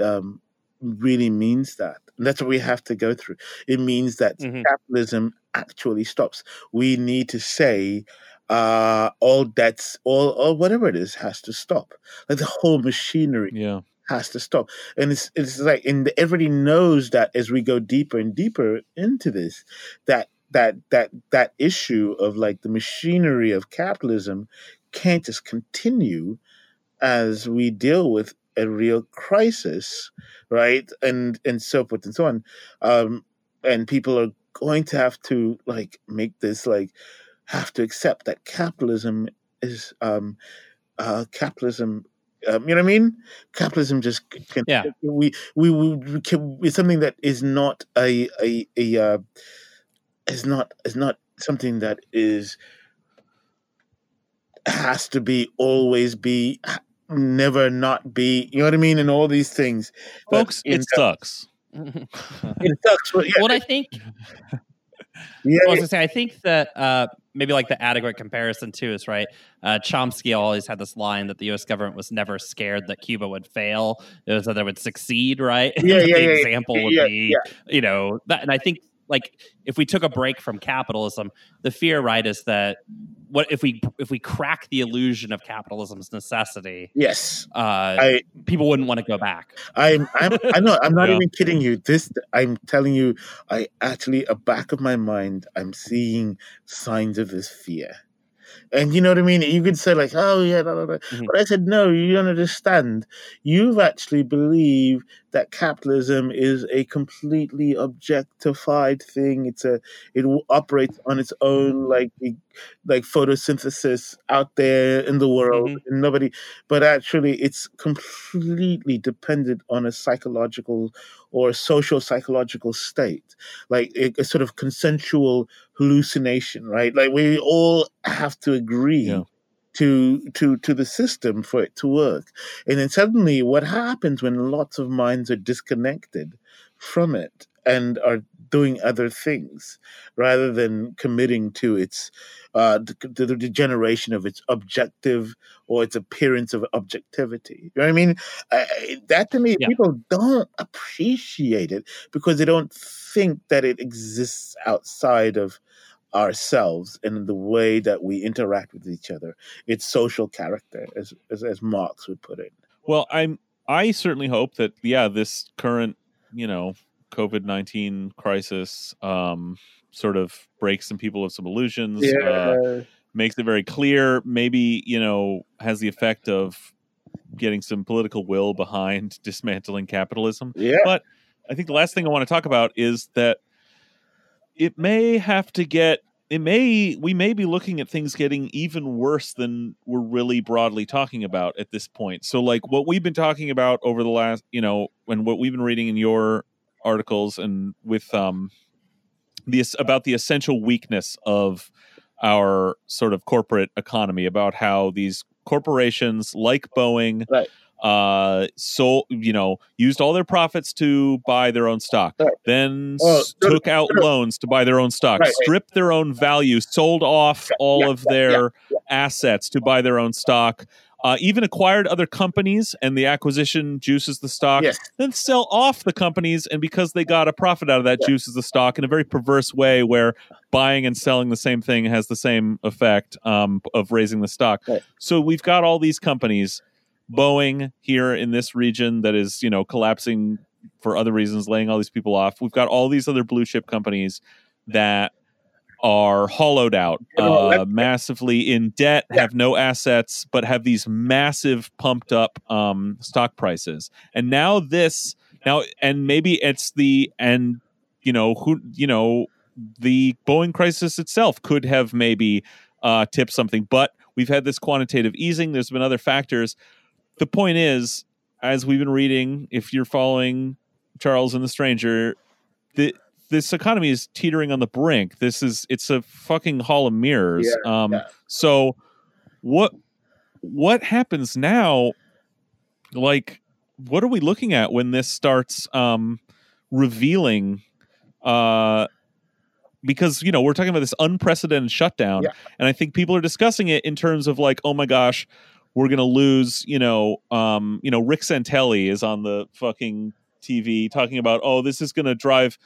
um, really means that. And that's what we have to go through. It means that Mhm. capitalism actually stops. We need to say uh, all debts all or whatever it is has to stop. Like the whole machinery yeah, has to stop. And it's it's like and everybody knows that as we go deeper and deeper into this, that that that that issue of like the machinery of capitalism can't just continue as we deal with a real crisis, right? And and so forth and so on. Um and people are going to have to like make this like have to accept that capitalism is um uh capitalism um, you know what I mean? Capitalism just can. Yeah. We we, we, we can, it's something that is not a a a uh, is not is not something that is has to be always be never not be. You know what I mean? And all these things, folks, in it the- sucks. It sucks. But yeah, what I think yeah, I was gonna say, I think that uh, maybe like the adequate comparison too is right. Uh, Chomsky always had this line that the U.S. government was never scared that Cuba would fail; it was that it would succeed. Right? Yeah, the yeah, yeah, example would yeah, be, you know, that. And I think like if we took a break from capitalism, the fear, right, is that what if we if we crack the illusion of capitalism's necessity, yes. uh, I people wouldn't want to go back. I'm I'm I know I'm not Yeah. even kidding you. This I'm telling you, I actually a back of my mind I'm seeing signs of this fear. And you know what I mean? You could say like, "Oh yeah," blah, blah, blah. Mhm. but I said, "No, you don't understand. You've actually believed that capitalism is a completely objectified thing. It's a it operates on its own, like like photosynthesis out there in the world, Mhm. and nobody. But actually, it's completely dependent on a psychological or social psychological state, like a, a sort of consensual hallucination, right? Like we all have to agree Yeah. to to to the system for it to work. And then suddenly what happens when lots of minds are disconnected from it and are doing other things rather than committing to its uh the, the degeneration of its objective or its appearance of objectivity. You know what I mean? That to me, Yeah. people don't appreciate it because they don't think that it exists outside of ourselves and the way that we interact with each other. Its social character, as as, as Marx would put it. Well, I'm I certainly hope that yeah, this current, you know, COVID nineteen crisis um sort of breaks some people of some illusions, uh, makes it very clear, maybe, you know, has the effect of getting some political will behind dismantling capitalism. yeah, But I think the last thing I want to talk about is that it may have to get it may we may be looking at things getting even worse than we're really broadly talking about at this point. So like what we've been talking about over the last, you know, and what we've been reading in your articles and with um the about the essential weakness of our sort of corporate economy about how these corporations like Boeing Right. uh so you know used all their profits to buy their own stock Right. then Oh, s- no, no, took out loans to buy their own stock Right, stripped their own value sold off all yeah, of yeah, their assets to buy their own stock uh, even acquired other companies and the acquisition juices the stock yes, then sell off the companies and because they got a profit out of that Yeah. juices the stock in a very perverse way where buying and selling the same thing has the same effect um, of raising the stock Right. so we've got all these companies boeing here in this region that is you know collapsing for other reasons laying all these people off we've got all these other blue chip companies that are hollowed out uh, massively in debt Yeah. have no assets but have these massive pumped up um, stock prices. And now this now and maybe it's the and you know who you know the boeing crisis itself could have maybe uh tipped something but we've had this quantitative easing. There's been other factors. The point is as we've been reading if you're following charles and the stranger the this economy is teetering on the brink this is it's a fucking hall of mirrors um yeah. so what what happens now like what are we looking at when this starts um revealing uh because you know we're talking about this unprecedented shutdown Yeah. and i think people are discussing it in terms of like oh my gosh we're gonna lose you know um you know rick santelli is on the fucking tv talking about oh this is gonna drive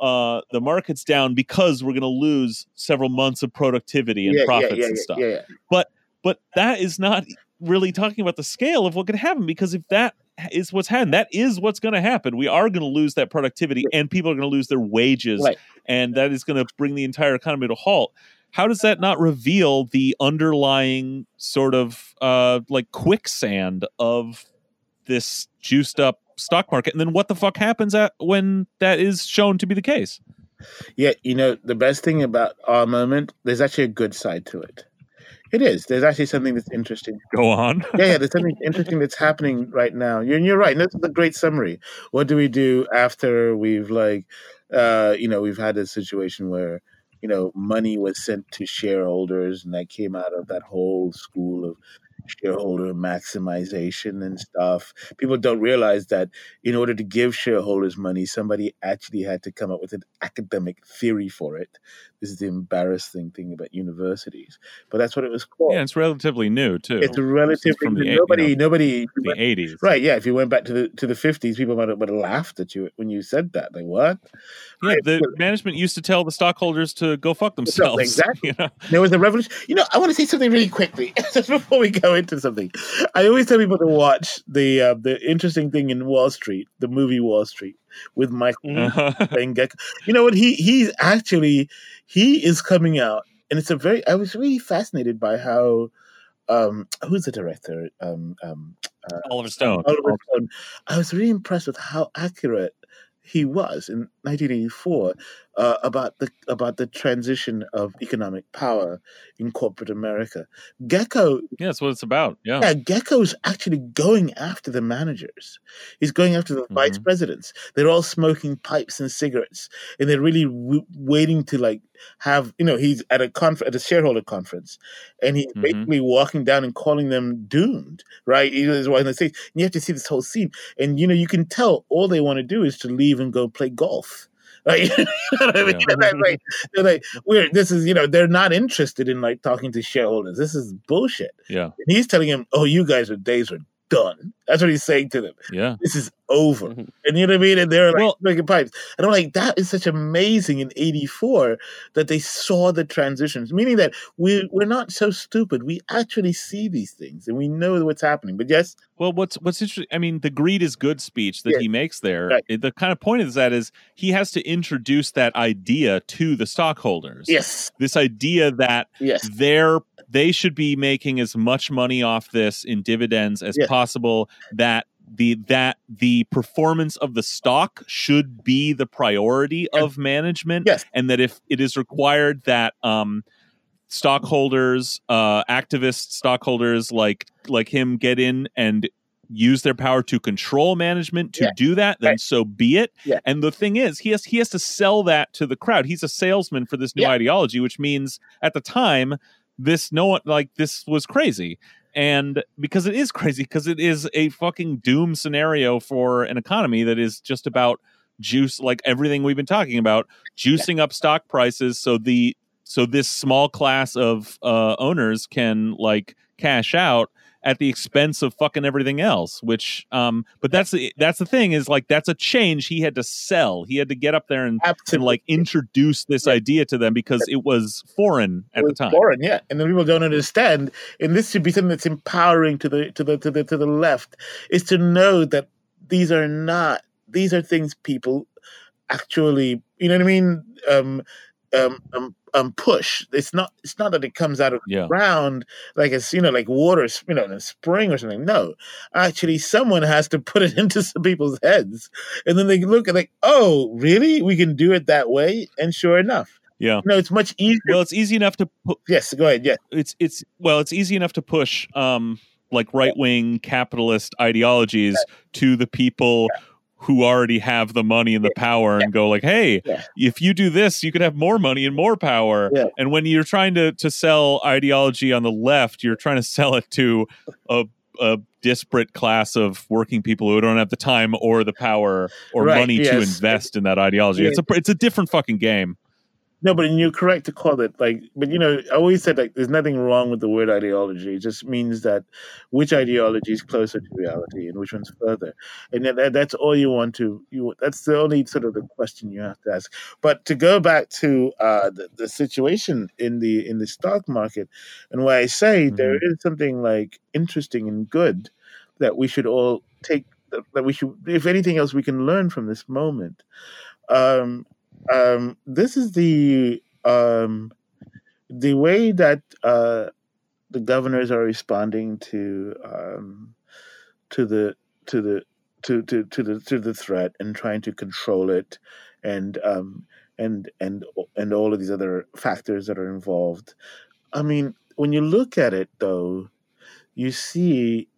uh the markets down because we're gonna lose several months of productivity and yeah, profits yeah, yeah, and stuff yeah, yeah. but that is not really talking about the scale of what could happen because if that is what's happening that is what's going to happen we are going to lose that productivity and people are going to lose their wages Right. and that is going to bring the entire economy to halt how does that not reveal the underlying sort of uh like quicksand of this juiced up stock market and then what the fuck happens at when that is shown to be the case Yeah, you know, the best thing about our moment, there's actually a good side to it. It is. There's actually something that's interesting. go on Yeah, yeah, there's something interesting that's happening right now. You're, you're right. That's a great summary. What do we do after we've, like, uh, you know, we've had a situation where, you know, money was sent to shareholders and that came out of that whole school of shareholder maximization and stuff. People don't realize that in order to give shareholders money, somebody actually had to come up with an academic theory for it. This is the embarrassing thing about universities, but that's what it was called. yeah it's relatively new too it's relatively from the nobody, you nobody. the 80s Right, yeah. If you went back to the to the fifties, people might have, would have laughed at you when you said that. They what? Yeah, Right, the but- management used to tell the stockholders to go fuck themselves. exactly. you know? There was a revolution. You know, I want to say something really quickly just before we go into something. I always tell people to watch the uh, the interesting thing in Wall Street, the movie Wall Street, with Michael Mhm. Uh-huh. playing Gekko. You know what? He he's actually he is coming out and it's a very. I was really fascinated by how. Um, who's the director? Um, um, Oliver Stone. Oliver Stone. I was really impressed with how accurate he was in 1984 uh, about the about the transition of economic power in corporate America. Gekko, Yeah, that's what it's about. Yeah. yeah, Gekko's actually going after the managers. He's going after the vice Mhm. presidents. They're all smoking pipes and cigarettes, and they're really w- waiting to like have you know he's at a conf- at a shareholder conference, and he's Mhm. basically walking down and calling them doomed. Right? He is one of the things. You have to see this whole scene, and you know you can tell all they want to do is to leave and go play golf. Right? you know what I mean? Yeah. They're like, they're like, we're this is you know they're not interested in like talking to shareholders. This is bullshit. Yeah. And he's telling him, "Oh, you guys are days are done." That's what he's saying to them. Yeah. This is over. Mhm. And you know what I mean? And they're like Well- making pipes. And I'm like, that is such amazing in '84 that they saw the transitions, meaning that we we're not so stupid. We actually see these things and we know what's happening. But yes, Well, what's what's interesting? I mean, the greed is good speech that Yeah. he makes there. Right. it- the kind of point of that is he has to introduce that idea to the stockholders. yes, This idea that yes, they're they should be making as much money off this in dividends as Yeah. possible. That the that the performance of the stock should be the priority of management, Yes. and that if it is required that um, stockholders, uh, activist stockholders like like him get in and use their power to control management to Yeah. do that, then Right. so be it. Yeah. And the thing is, he has he has to sell that to the crowd. He's a salesman for this new Yeah. ideology, which means at the time, this no one like this was crazy. And because it is crazy, because it is a fucking doom scenario for an economy that is just about juice, like everything we've been talking about, juicing up stock prices so the so this small class of uh, owners can like cash out at the expense of fucking everything else which um but that's the that's the thing is like that's a change he had to sell. He had to get up there and, and like introduce this idea to them because it was foreign at It the time. foreign, yeah, and then people don't understand. And this should be something that's empowering to the to the to the to the left is to know that these are not these are things people actually you know what I mean? Um um um, um push. It's not it's not that it comes out of yeah. ground like it's you know like water you know in a spring or something. No. Actually someone has to put it into some people's heads. And then they look at like oh really? We can do it that way? And sure enough yeah. no it's much easier well it's easy enough to pu- yes go ahead Yeah. it's it's well it's easy enough to push um like right-wing capitalist ideologies to the people who already have the money and the power and go like hey Yeah. if you do this you could have more money and more power Yeah. and when you're trying to to sell ideology on the left you're trying to sell it to a a disparate class of working people who don't have the time or the power or Right, money to yes. invest in that ideology Yeah. it's a it's a different fucking game No, but you're correct to call it like. But you know, I always said like, there's nothing wrong with the word ideology. It just means that which ideology is closer to reality and which one's further, and that, that- that's all you want to. You that's the only sort of the question you have to ask. But to go back to uh, the, the situation in the in the stock market, and why I say there is something like interesting and good that we should all take. That that we should, if anything else, we can learn from this moment. Um, um, this is the um, the way that uh, the governors are responding to um, to the to the to, to, to the to the threat and trying to control it and um, and and and all of these other factors that are involved. I mean, when you look at it though, you see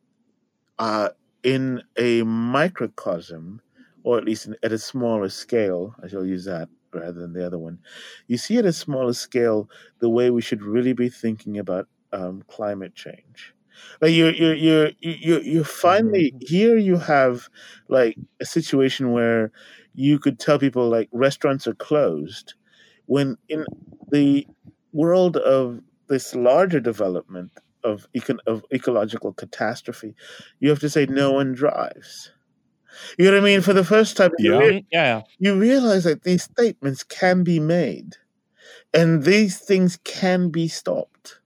uh, in a microcosm or at least at a smaller scale, I shall use that rather than the other one. You see at a smaller scale the way we should really be thinking about um, climate change. Like you, you, you, you, you finally here you have like a situation where you could tell people like restaurants are closed, when in the world of this larger development of econ- of ecological catastrophe, you have to say no one drives. You know what I mean? For the first time, you Yeah. rea- mm, yeah. you realize that these statements can be made and these things can be stopped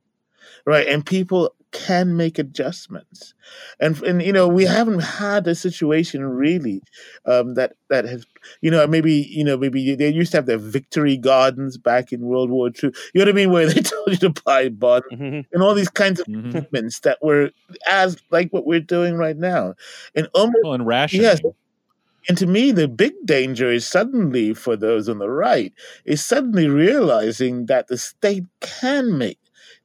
right and people can make adjustments, and and you know we haven't had a situation really um, that that has you know maybe you know maybe they used to have their victory gardens back in World War II. You know what I mean, where they told you to buy bonds Mhm. and all these kinds of Mhm. movements that were as like what we're doing right now, and almost Well, and rationing. Yes. and to me, the big danger is suddenly for those on the right is suddenly realizing that the state can make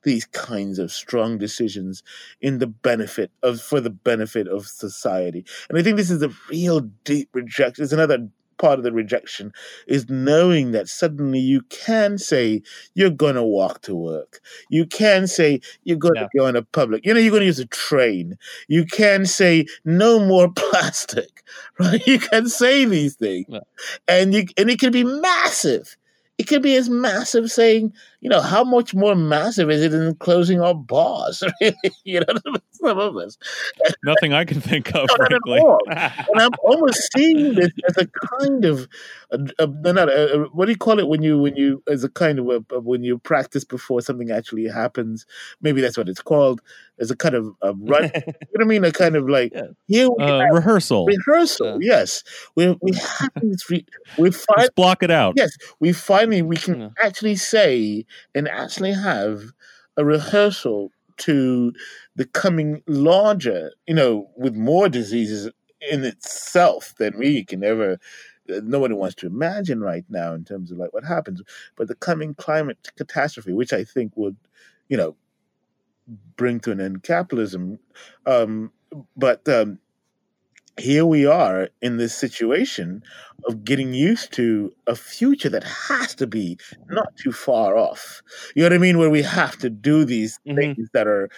these kinds of strong decisions in the benefit of for the benefit of society. And I think this is a real deep rejection. It's another part of the rejection is knowing that suddenly you can say you're gonna walk to work. You can say you're gonna Yeah. go in a public. You know, you're gonna use a train. You can say no more plastic, right? You can say these things, Yeah. and you and it can be massive. It could be as massive saying, you know, how much more massive is it in closing our bars? You know, some of us. Nothing I can think of, Not frankly. And I'm almost seeing this as a kind of, a, a, not a, a- what do you call it when you when you as a kind of a, a- when you practice before something actually happens? Maybe that's what it's called. As a kind of a run. you know what I mean? A kind of like Yeah. here we Uh, have rehearsal. rehearsal. Yes, we we have these. Re- we find Just block it out. yes, we finally we can Yeah. actually say and actually have a rehearsal to becoming larger, you know, with more diseases in itself than we can ever uh, nobody wants to imagine right now in terms of like what happens. But the coming climate catastrophe, which I think would, you know, bring to an end capitalism. Um, but um, here we are in this situation of getting used to a future that has to be not too far off. You know what I mean? Where we have to do these Mhm. things that are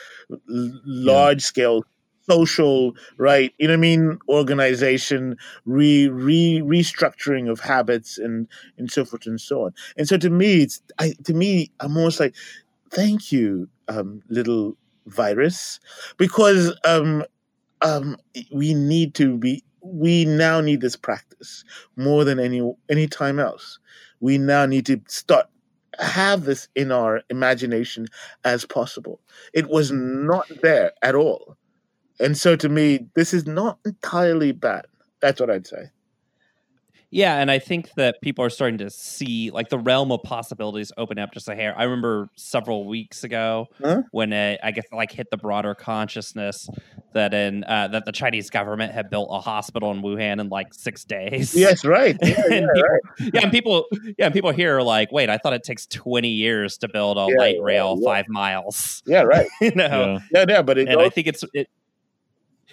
large scale social right you know what i mean organization re, re restructuring of habits and and so forth and so on and so to me it's I, to me i'm almost like thank you um little virus because um um we need to be we now need this practice more than any any time else. We now need to start have this in our imagination as possible. It was not there at all. And so to me this is not entirely bad. That's what i'd say Yeah, and I think that people are starting to see like the realm of possibilities open up just a hair. I remember several weeks ago Huh? when it, I guess like hit the broader consciousness that in uh, that the Chinese government had built a hospital in Wuhan in like six days. yes right yeah, yeah, and people, yeah, and people, yeah, and people here are like, wait, I thought it takes twenty years to build a Yeah, light rail yeah. five miles. yeah right you know, Yeah. yeah yeah but it and I think it's it.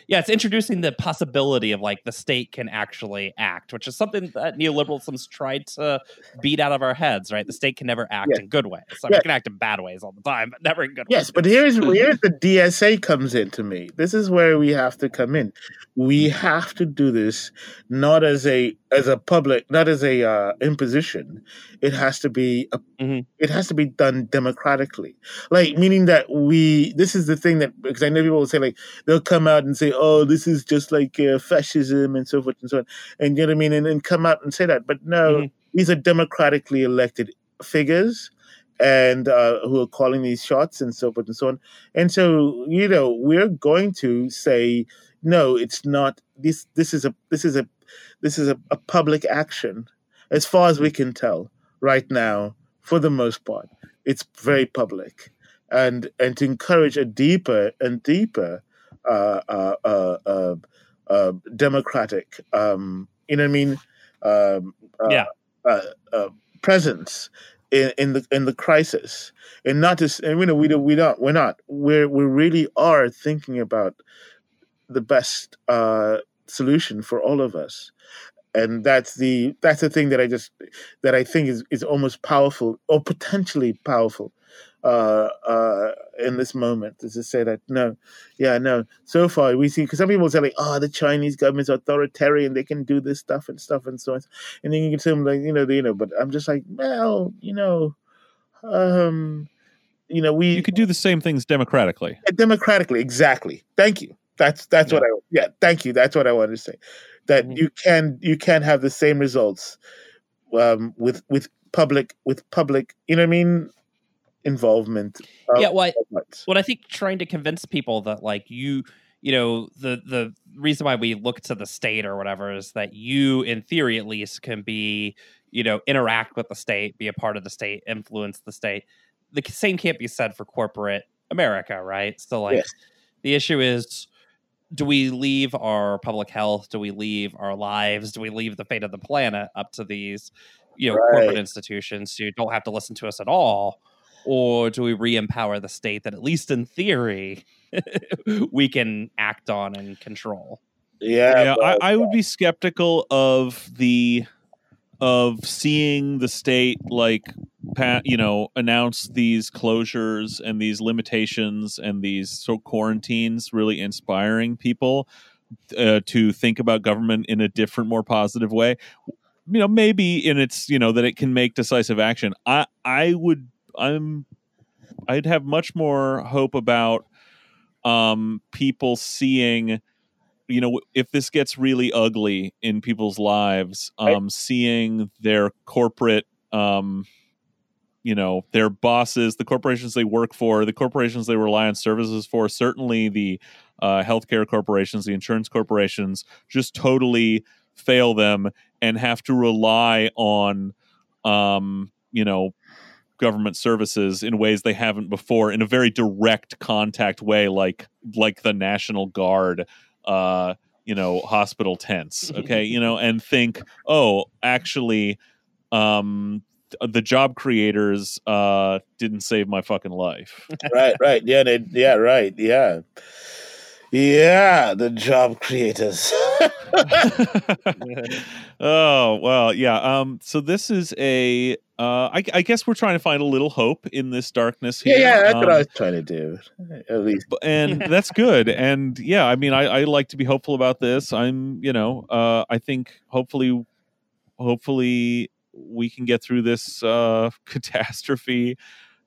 Yeah, it's introducing the possibility of like the state can actually act, which is something that neoliberalism's tried to beat out of our heads. Right, the state can never act Yeah. in good ways. I mean, Yeah. it can act in bad ways all the time, but never in good Yes, ways. but here's here's the DSA comes into me. This is where we have to come in. We mm. have to do this not as a as a public, not as a uh, imposition. It has to be a, Mhm. it has to be done democratically. Like meaning that we. This is the thing that because I know people will say like they'll come out and say, "Oh, this is just like uh, fascism and so forth and so on," and you know what I mean, and, and come out and say that. But no, Mhm. these are democratically elected figures and uh, who are calling these shots and so forth and so on. And so, you know, we're going to say, no, it's not. This this is a this is a this is a, a public action, as far as we can tell right now. For the most part, it's very public, and and to encourage a deeper and deeper uh, uh, uh, uh, uh, democratic, um, you know what I mean? Um, uh, Yeah. uh, uh, presence in, in the in the crisis, and not just and you know we don't we don't we're not we're we really are thinking about the best uh, solution for all of us, and that's the that's the thing that I just that I think is is almost powerful or potentially powerful uh, uh, in this moment is to say that no, yeah, no. So far, we see because some people say like, "Oh, the Chinese government's authoritarian; they can do this stuff and stuff and so on." And then you can say them like, you know, they, you know. But I'm just like, well, you know, um, you know, we You could do the same things democratically. democratically, exactly. Thank you. That's that's what I yeah. Thank you. That's what I wanted to say. That Mhm. you can you can have the same results um, with with public with public. You know what I mean? involvement. Yeah, well, I- What I think trying to convince people that like you you know the the reason why we look to the state or whatever is that you in theory at least can be you know interact with the state be a part of the state influence the state the same can't be said for corporate america right so like Yes. the issue is do we leave our public health? Do we leave our lives? Do we leave the fate of the planet up to these you know Right. corporate institutions who don't have to listen to us at all? Or do we re-empower the state that at least in theory we can act on and control? Yeah, yeah, but- I, I would be skeptical of the of seeing the state like you know announce these closures and these limitations and these so quarantines really inspiring people uh, to think about government in a different more positive way. You know maybe in its you know that it can make decisive action. I i would i'm i'd have much more hope about um people seeing you know if this gets really ugly in people's lives Right. um seeing their corporate um you know their bosses the corporations they work for the corporations they rely on services for certainly the uh, healthcare corporations the insurance corporations just totally fail them and have to rely on um you know government services in ways they haven't before in a very direct contact way like like the national guard uh you know hospital tents okay you know and think oh actually um the job creators uh didn't save my fucking life right, right. Yeah, they, yeah, right. Yeah, yeah. The job creators. oh well yeah um so this is a uh I, I guess we're trying to find a little hope in this darkness here yeah. That's what Um, I was trying to do. At least. and that's good and yeah i mean I, I like to be hopeful about this i'm you know uh i think hopefully hopefully we can get through this uh catastrophe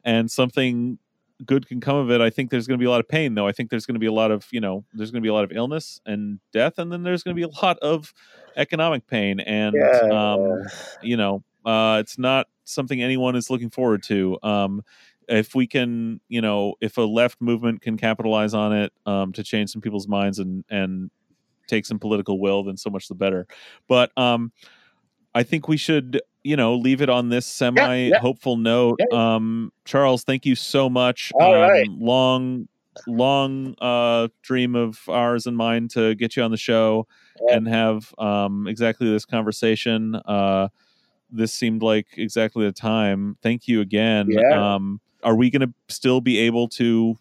and something good can come of it i think there's going to be a lot of pain though i think there's going to be a lot of you know there's going to be a lot of illness and death and then there's going to be a lot of economic pain and Yeah. um you know uh it's not something anyone is looking forward to. Um if we can you know if a left movement can capitalize on it um to change some people's minds and and take some political will then so much the better. But um i think we should you know leave it on this semi hopeful note. Um charles thank you so much. All um right. long long uh dream of ours and mine to get you on the show Yeah. and have um exactly this conversation. Uh this seemed like exactly the time thank you again Yeah. um are we going to still be able to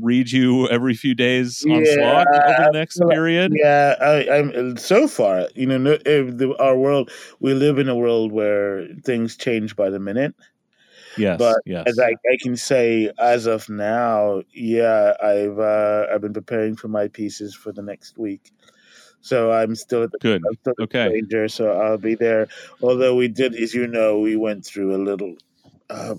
read you every few days on Yeah, slog over the next period Yeah, I, I'm so far. You know, no, if the, our world. We live in a world where things change by the minute. yes but yes As I, I can say, as of now, yeah, I've uh, I've been preparing for my pieces for the next week. So I'm still at the good I'm still Okay. the Stranger, so I'll be there. Although we did, as you know, we went through a little, uh,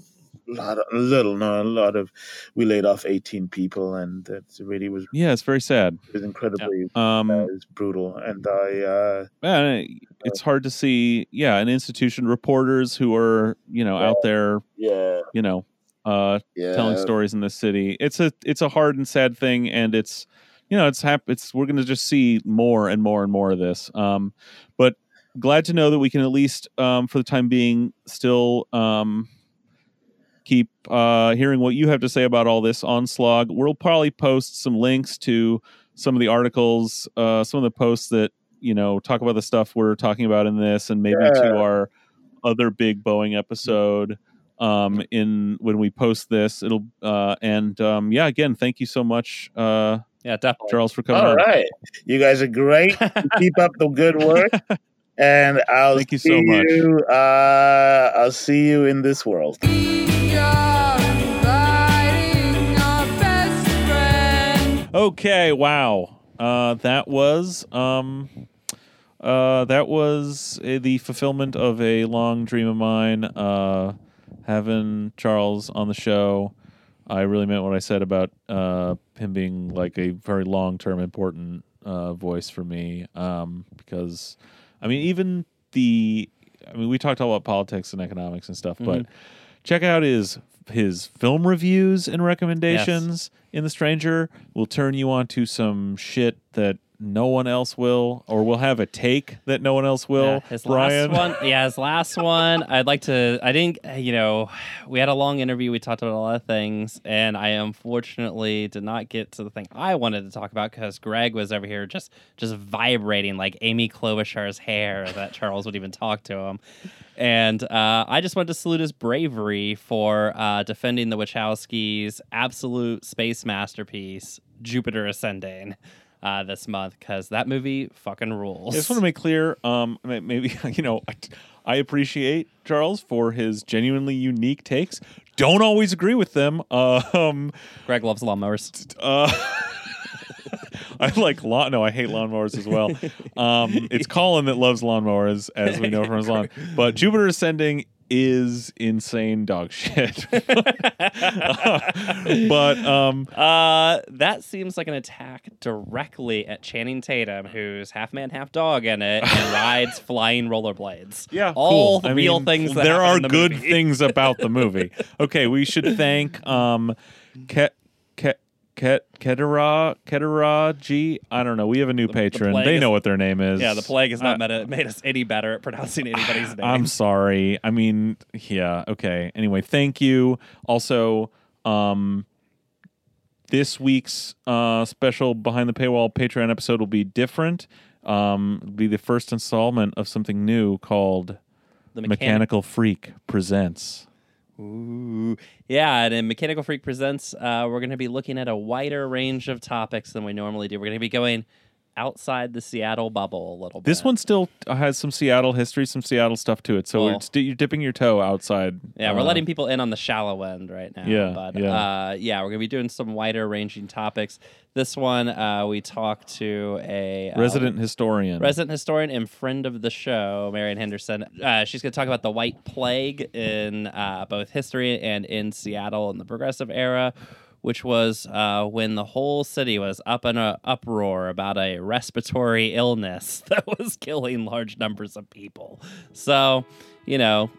lot, of, a little, no, a lot of. We laid off 18 people, and it really was yeah it's very sad it was incredibly um uh, it was brutal. And I, uh, man, it's hard to see yeah an institution reporters who are you know out there yeah, you know uh yeah, telling stories in this city. It's a it's a hard and sad thing, and it's you know it's hap- It's we're going to just see more and more and more of this. Um, but glad to know that we can at least um, for the time being still um, keep uh, hearing what you have to say about all this on Slog. We'll probably post some links to some of the articles, uh, some of the posts that you know talk about the stuff we're talking about in this, and maybe to our other big Boeing episode um in when we post this it'll uh and um yeah again thank you so much uh yeah definitely charles for coming All on right, you guys are great. Keep up the good work, and I'll Thank you see so much. you. Uh, I'll see you in this world. We are inviting our best friend. okay wow uh that was um uh that was uh, the fulfillment of a long dream of mine uh having charles on the show i really meant what i said about uh him being like a very long-term important uh voice for me um because i mean even the i mean we talked all about politics and economics and stuff but check out his his film reviews and recommendations in The Stranger. We'll turn you on to some shit that no one else will, or we'll have a take that no one else will. Yeah, his Brian. last one, yeah, his last one. I'd like to. I didn't. You know, we had a long interview. We talked about a lot of things, and I unfortunately did not get to the thing I wanted to talk about because Greg was over here just just vibrating like Amy Klobuchar's hair that Charles would even talk to him. And uh, I just wanted to salute his bravery for uh, defending the Wachowskis' absolute space masterpiece, Jupiter Ascending, uh, this month because that movie fucking rules. I just want to make clear, um, maybe you know, I, I appreciate Charles for his genuinely unique takes. Don't always agree with them. Uh, um, Greg loves lawnmowers. uh, I like lawn. No, I hate lawnmowers as well. Um, it's Colin that loves lawnmowers, as we know from his lawn. But Jupiter Ascending is insane dog shit. but um, Uh, that seems like an attack directly at Channing Tatum, who's half man, half dog in it, and rides flying rollerblades. Yeah, all cool. I real mean, things. That there are the good movie. things about the movie. Okay, we should thank um, Ket Ket Ket Ketera Ketera G. I don't know. We have a new patron. plague They is- know what their name is. Yeah, the plague has not Uh, made us any better at pronouncing anybody's name. I'm sorry. I mean, yeah. Okay. Anyway, thank you. Also, um, this week's uh, special behind the paywall Patreon episode will be different. Um, it'll be the first installment of something new called the Mechanical Freak presents. Ooh. Yeah, and in Mechanical Freak Presents, uh, we're going to be looking at a wider range of topics than we normally do. We're going to be going outside the Seattle bubble a little bit. This one still has some Seattle history, some Seattle stuff to it. So it's, you're dipping your toe outside. Yeah, we're uh, letting people in on the shallow end right now. Yeah, but yeah. Uh, yeah, we're gonna be doing some wider ranging topics. This one, uh, we talked to a uh, resident historian. resident historian and friend of the show, Marion Henderson. Uh, she's going to talk about the White Plague in uh, both history and in Seattle in the Progressive era, which was uh, when the whole city was up in a uproar about a respiratory illness that was killing large numbers of people. So, you know,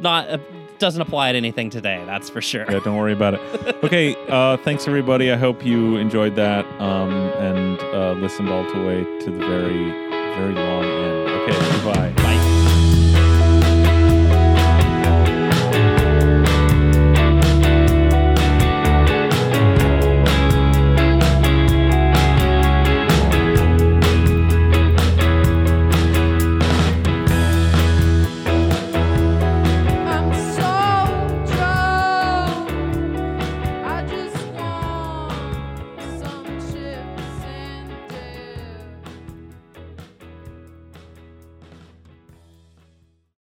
not uh, doesn't apply to anything today. That's for sure. Yeah, don't worry about it. Okay, uh, thanks everybody. I hope you enjoyed that um, and uh, listened all the way to the very, very long end.